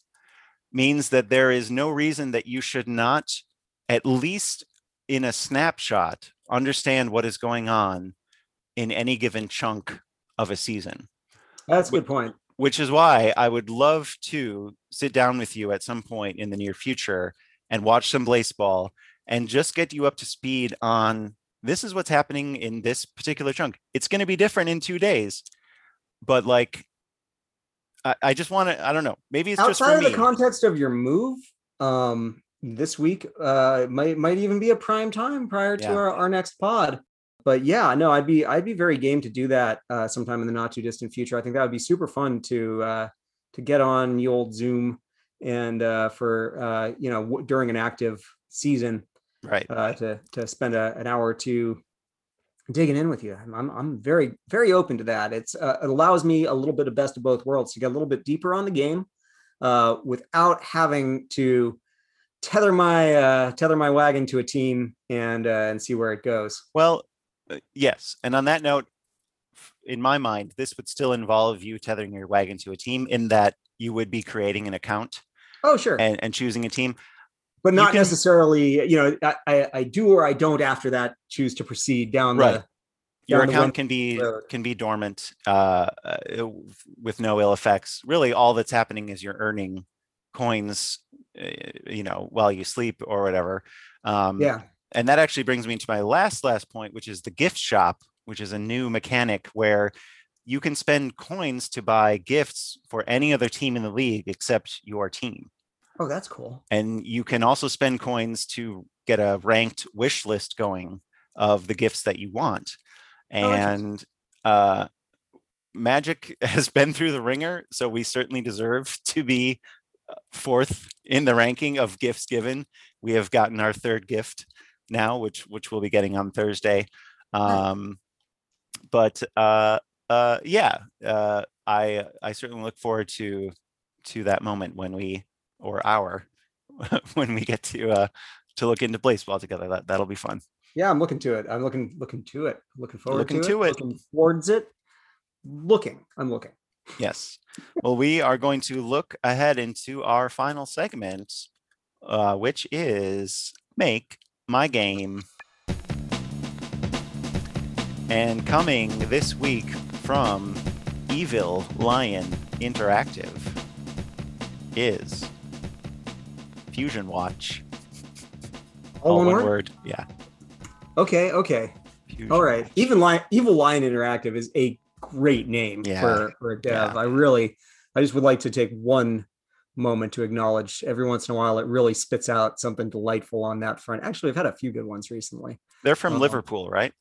means that there is no reason that you should not, at least in a snapshot, understand what is going on in any given chunk of a season.
That's a good point.
Which is why I would love to sit down with you at some point in the near future and watch some Blaseball and just get you up to speed on this is what's happening in this particular chunk. It's going to be different in two days, but like, I, I just want to, I don't know, maybe it's just
Outside of
me.
the context of your move, um, this week uh might might even be a prime time prior to
Yeah.
our, our next pod. But yeah, no, I'd be I'd be very game to do that uh sometime in the not too distant future. I think that would be super fun to uh to get on the old Zoom and uh for uh you know w- during an active season
right.
uh to to spend a, an hour or two digging in with you. I'm I'm, I'm very very open to that. It's uh, it allows me a little bit of best of both worlds to get a little bit deeper on the game uh, without having to tether my uh, tether my wagon to a team and uh, and see where it goes.
Well, yes. And on that note, in my mind, this would still involve you tethering your wagon to a team in that you would be creating an account
Oh sure,
and, and choosing a team.
but
you
not
can-
necessarily. You know, I, I do or I don't after that choose to proceed down
Right.
the
Your account can be
road.
can be dormant uh, uh, with no ill effects. Really, all that's happening is you're earning coins, uh, you know, while you sleep or whatever. Um,
yeah.
And that actually brings me to my last last point which is the gift shop which is a new mechanic where you can spend coins to buy gifts for any other team in the league except your team
Oh, that's cool.
and you can also spend coins to get a ranked wish list going of the gifts that you want.
interesting.
And uh, Magic has been through the ringer, so we certainly deserve to be uh, fourth in the ranking of gifts given. We have gotten our third gift now, which which we'll be getting on Thursday. Um, but uh, uh, yeah, uh, I I certainly look forward to to that moment when we or our when we get to uh, to look into Blaseball together. That that'll be fun.
Yeah, I'm looking to it. I'm looking looking to it. Looking forward
Looking
to,
to
it.
it.
Looking towards it. Looking. I'm looking.
Yes. Well, we are going to look ahead into our final segment, uh, which is make my game. And coming this week from Evil Lion Interactive is Fusion Watch.
All, one, word?
Yeah.
Okay, okay.
Fusion
All right.
Watch.
Even Lion Evil Lion Interactive is a great name
Yeah,
for, for a dev.
yeah.
I really I just would like to take one moment to acknowledge every once in a while it really spits out something delightful on that front. Actually, I've had a few good ones recently.
They're from
uh,
Liverpool, right?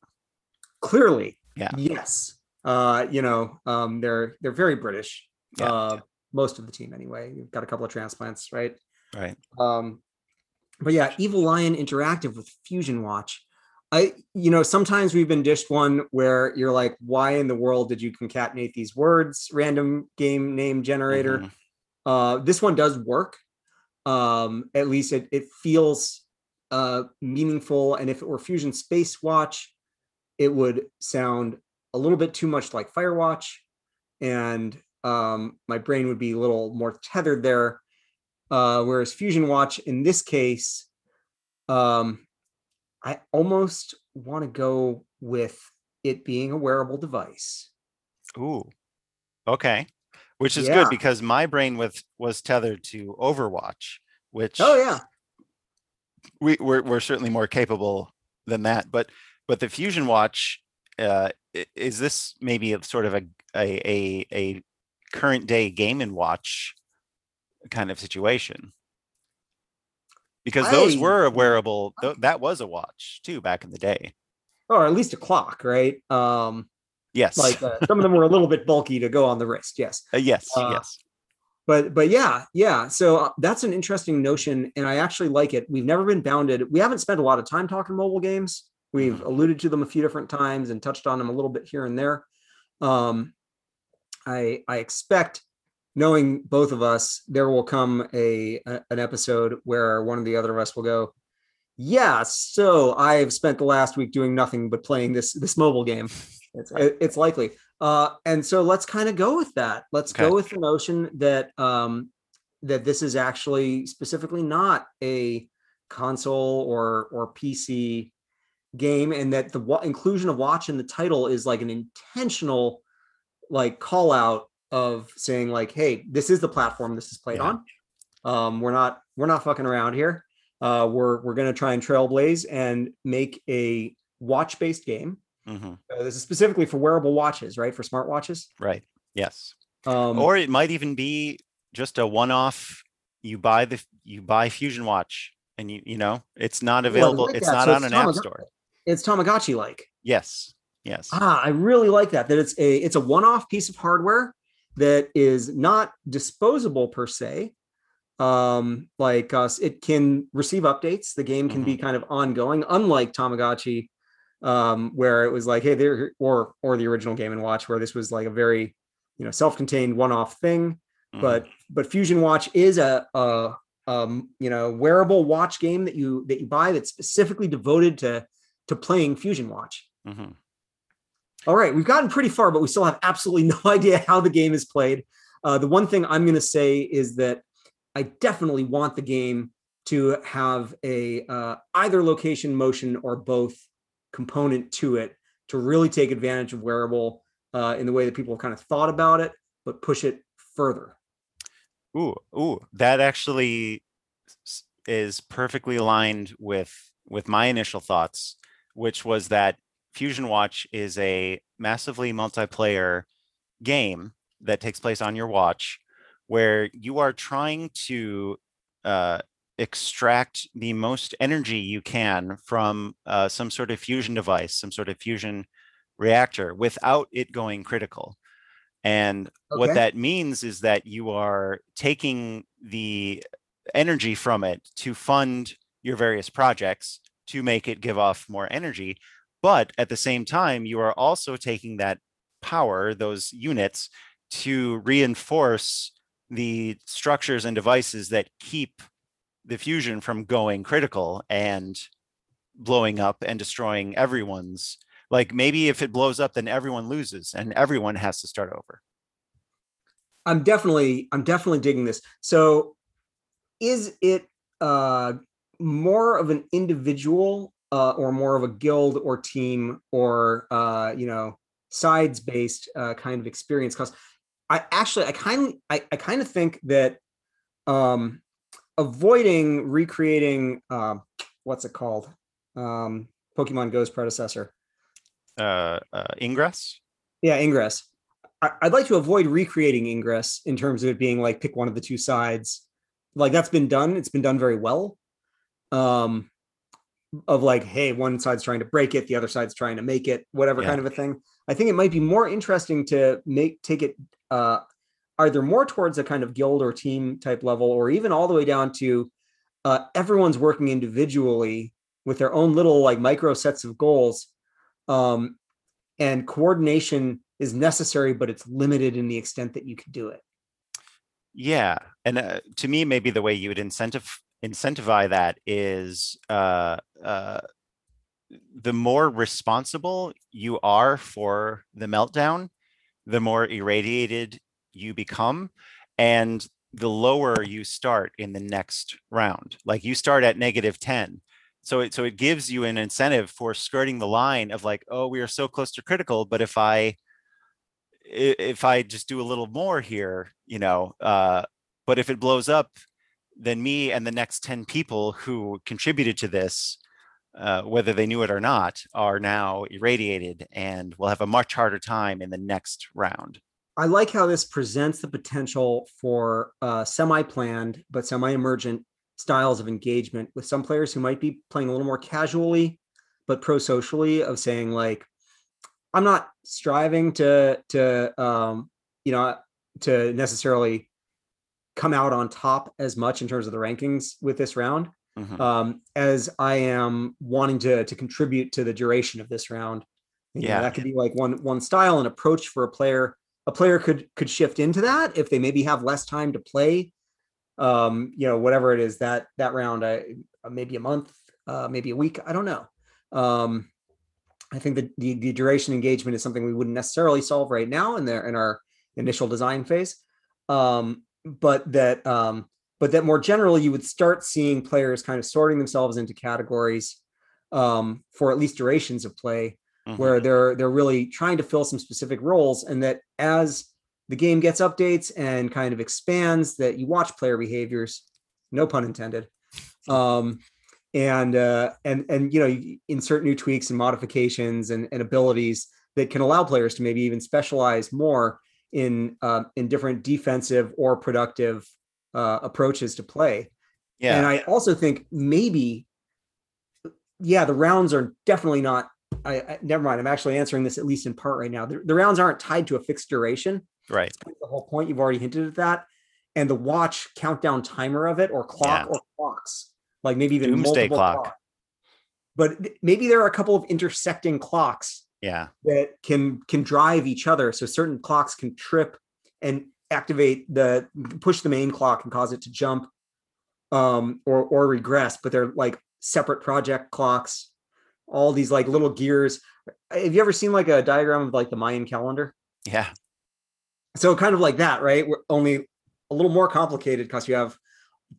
Clearly,
Yeah.
yes. Uh, you know, um, they're they're very British.
Yeah,
uh, most of the team anyway. You've got a couple of transplants, right?
Right.
Um, but yeah, Evil Lion Interactive with Fusion Watch. I, you know, sometimes we've been dished one where you're like, why in the world did you concatenate these words? Random game name generator.
Mhm.
Uh, this one does work. Um, at least it, it feels uh, meaningful. And if it were Fusion Space Watch, it would sound a little bit too much like Firewatch. And um, my brain would be a little more tethered there. Uh, whereas Fusion Watch, in this case, um, I almost want to go with it being a wearable device.
Ooh. Okay. Which is
Yeah.
good because my brain with was tethered to Overwatch, which
Oh, yeah.
we, we're we're certainly more capable than that. But but the Fusion Watch, uh, is this maybe a sort of a a a, a current day game and watch kind of situation? Because those
I-
were a wearable, tho- that was a watch too back in the day.
Or at least a clock, right? Um,
Yes.
like uh, some of them were a little bit bulky to go on the wrist. Yes.
Uh, yes.
uh,
yes.
but but yeah yeah so uh, that's an interesting notion and i actually like it we've never been bounded we haven't spent a lot of time talking mobile games we've
Mhm.
alluded to them a few different times and touched on them a little bit here and there um i i expect knowing both of us there will come a, a an episode where one of the other of us will go yeah so i've spent the last week doing nothing but playing this this mobile game it's, it- it's likely uh, and so let's kind of go with that. Let's
Okay.
go with the notion that um, that this is actually specifically not a console or or PC game, and that the wa- inclusion of watch in the title is like an intentional like call out of saying like, hey, this is the platform this is played
Yeah.
on. Um, we're not we're not fucking around here. Uh, we're we're gonna try and trailblaze and make a watch based game.
Mhm.
Uh, this is specifically for wearable watches, right? For smartwatches.
Right. Yes.
Um,
or it might even be just a one-off you buy the you buy fusion watch and you you know it's not available
like
it's
that.
not
So
on
it's
an app store
it's Tamagotchi like.
yes yes
Ah, I really like that. That it's a it's a one-off piece of hardware that is not disposable per se. Um, like us, it can receive updates. The game can be kind of ongoing, unlike Tamagotchi, um, where it was like, hey, there or or the original Game and Watch, where this was like a very you know self-contained one-off thing.
Mhm.
but but Fusion Watch is a, a um you know wearable watch game that you that you buy that's specifically devoted to to playing Fusion Watch.
Mhm.
All right, we've gotten pretty far, but we still have absolutely no idea how the game is played. Uh, the one thing I'm going to say is that I definitely want the game to have a uh, either location motion or both component to it to really take advantage of wearable uh, in the way that people have kind of thought about it, but push it further.
ooh ooh that actually is perfectly aligned with with my initial thoughts which was that fusion watch is a massively multiplayer game that takes place on your watch where you are trying to uh, extract the most energy you can from uh, some sort of fusion device, some sort of fusion reactor without it going critical. And what that means is that you are taking the energy from it to fund your various projects to make it give off more energy. But at the same time, you are also taking that power, those units, to reinforce the structures and devices that keep the fusion from going critical and blowing up and destroying everyone's like maybe if it blows up then everyone loses and everyone has to start over
I'm definitely I'm definitely digging this. So is it uh more of an individual uh or more of a guild or team or uh you know sides based uh kind of experience cuz I actually I kind I, I kind of think that um avoiding recreating um what's it called? Um Pokemon Go's predecessor.
uh, uh ingress
Yeah, Ingress. I, I'd like to avoid recreating Ingress in terms of it being like pick one of the two sides. Like that's been done. It's been done very well. Um, of like, hey, one side's trying to break it, the other side's trying to make it, whatever
Yeah.
kind of a thing. I think it might be more interesting to make take it uh either more towards a kind of guild or team type level, or even all the way down to uh everyone's working individually with their own little like micro sets of goals. Um, and coordination is necessary, but it's limited in the extent that you can do it.
yeah and uh, to me maybe the way you would incentive incentivize that is uh uh the more responsible you are for the meltdown the more irradiated you become and the lower you start in the next round. Like you start at negative 10 so it so it gives you an incentive for skirting the line of like oh we are so close to critical but if i if i just do a little more here you know uh but if it blows up then me and the next 10 people who contributed to this uh, whether they knew it or not are now irradiated and will have a much harder time in the next round
I like how this presents the potential for uh, semi-planned but semi-emergent styles of engagement with some players who might be playing a little more casually but pro-socially of saying like i'm not striving to to um you know to necessarily come out on top as much in terms of the rankings with this round
Mhm.
um, as I am wanting to to contribute to the duration of this round. You know,
Yeah.
that could be like one one style and approach for a player. A player could could shift into that if they maybe have less time to play. Um, you know, whatever it is that that round, I maybe a month, uh, maybe a week. I don't know. Um, I think that the, the duration engagement is something we wouldn't necessarily solve right now in there in our initial design phase. Um, but that um, but that more generally you would start seeing players kind of sorting themselves into categories um, for at least durations of play
Mhm.
where they're they're really trying to fill some specific roles and that as the game gets updates and kind of expands that you watch player behaviors no pun intended um, and uh, and and you know you insert new tweaks and modifications and, and abilities that can allow players to maybe even specialize more in uh, in different defensive or productive uh, approaches to play
yeah
and I also think maybe, yeah, the rounds are definitely not. I, I never mind. I'm actually answering this at least in part right now. The, the rounds aren't tied to a fixed duration.
right
the whole point. You've already hinted at that. And the watch countdown timer of it, or clock,
Yeah.
or clocks, like maybe even
Doomsday
multiple
clock.
clocks. But th- maybe there are a couple of intersecting clocks
yeah
that can can drive each other. So certain clocks can trip and activate the push the main clock and cause it to jump um or or regress, but they're like separate project clocks, all these like little gears. Have you ever seen like a diagram of like the Mayan calendar?
yeah
So kind of like that, right? We're only a little more complicated because you have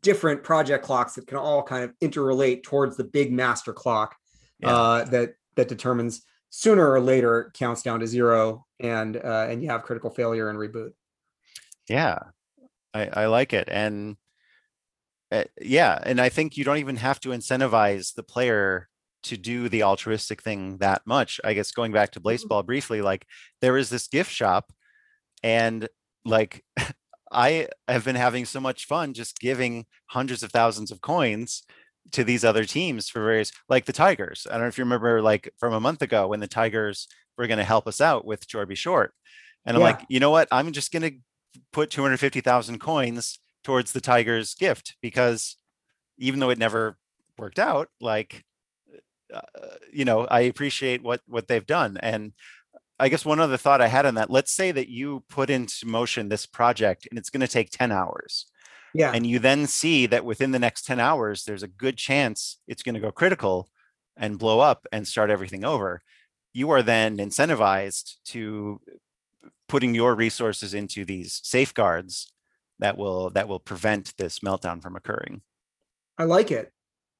different project clocks that can all kind of interrelate towards the big master clock
Yeah.
uh, that that determines sooner or later counts down to zero and uh, and you have critical failure and reboot.
yeah i i like it and uh, yeah and i think you don't even have to incentivize the player to do the altruistic thing that much i guess going back to Blaseball mm-hmm. briefly like there is this gift shop and like I have been having so much fun just giving hundreds of thousands of coins to these other teams for various like the Tigers. I don't know if you remember like from a month ago when the Tigers were going to help us out with Jorby Short. And I'm like, you know what? I'm just going to put 250,000 coins towards the Tigers gift because even though it never worked out, like uh, you know, I appreciate what what they've done. And I guess one other thought I had on that, let's say that you put into motion this project and it's going to take 10 hours
Yeah.
and you then see that within the next 10 hours there's a good chance it's going to go critical and blow up and start everything over you are then incentivized to putting your resources into these safeguards that will that will prevent this meltdown from occurring
I like it.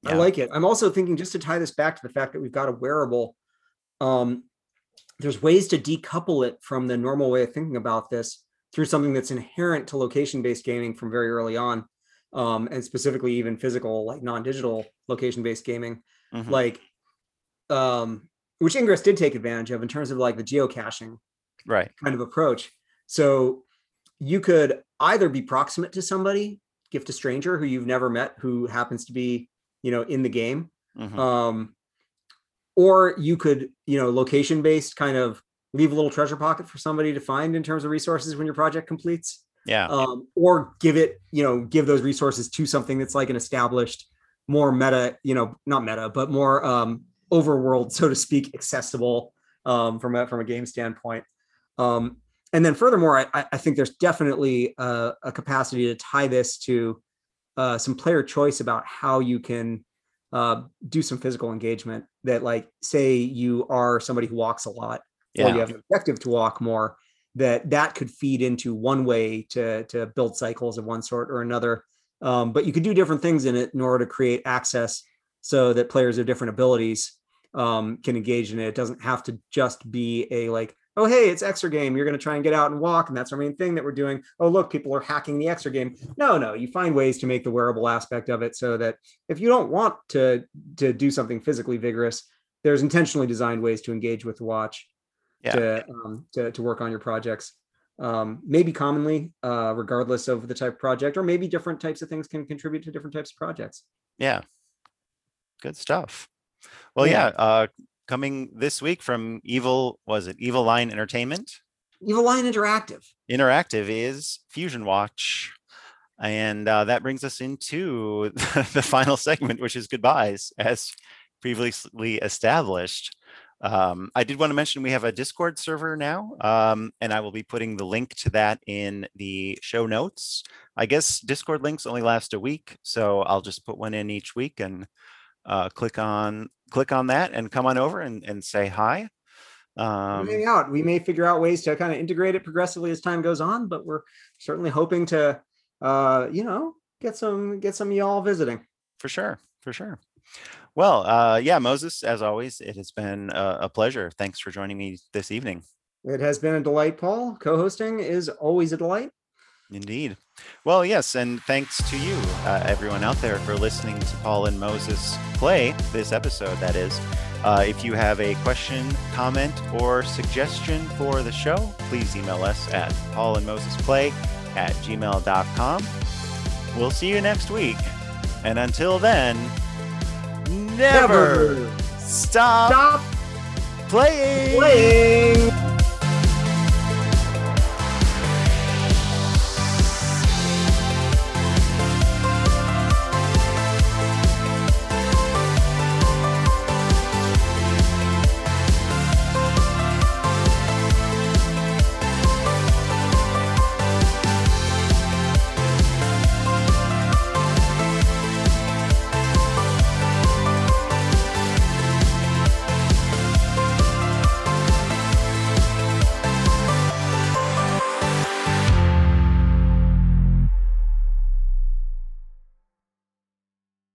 I like it. I'm also thinking just to tie this back to the fact that we've got a wearable. Um, there's ways to decouple it from the normal way of thinking about this through something that's inherent to location-based gaming from very early on, um, and specifically even physical, like non-digital location-based gaming,
Mhm.
like um, which Ingress did take advantage of in terms of like the geocaching
right
kind of approach. So you could either be proximate to somebody, gift a stranger who you've never met who happens to be, you know, in the game.
Mhm.
Um, or you could, you know, location based kind of leave a little treasure pocket for somebody to find in terms of resources when your project completes.
yeah
Um, or give it, you know, give those resources to something that's like an established, more meta, you know, not meta, but more um overworld, so to speak, accessible um from a from a game standpoint. Um, and then furthermore, I- I, I think there's definitely a, a capacity to tie this to uh, some player choice about how you can uh, do some physical engagement. That, like, say you are somebody who walks a lot, or you have an objective to walk more. That that could feed into one way to to build cycles of one sort or another. Um, but you could do different things in it in order to create access so that players of different abilities um, can engage in it. It doesn't have to just be a like, oh hey, it's extra game. You're going to try and get out and walk, and that's our main thing that we're doing. Oh look, people are hacking the extra game. No, no, you find ways to make the wearable aspect of it so that if you don't want to to do something physically vigorous, there's intentionally designed ways to engage with the watch
Yeah.
to um, to to work on your projects. Um, maybe commonly, uh, regardless of the type of project, or maybe different types of things can contribute to different types of projects.
yeah good stuff well
Yeah.
yeah uh coming this week from evil was it evil line entertainment
Evil Lion Interactive.
interactive is Fusion Watch. And uh, that brings us into the final segment, which is goodbyes, as previously established. Um, I did want to mention we have a Discord server now, um, and I will be putting the link to that in the show notes. I guess Discord links only last a week, so I'll just put one in each week and uh, click on click on that and come on over and, and say hi. Um,
hang out. We may figure out ways to kind of integrate it progressively as time goes on, but we're certainly hoping to, uh, you know, get some get some of y'all visiting.
for sure for sure well uh yeah moses as always it has been a, a pleasure thanks for joining me this evening
It has been a delight, Paul. Co-hosting is always a delight.
indeed well yes and thanks to you uh, everyone out there for listening to paul and moses play this episode that is uh, if you have a question comment or suggestion for the show please email us at paulandmosesplay and moses play at gmail.com we'll see you next week and until then never, stop
stop
playing.
playing.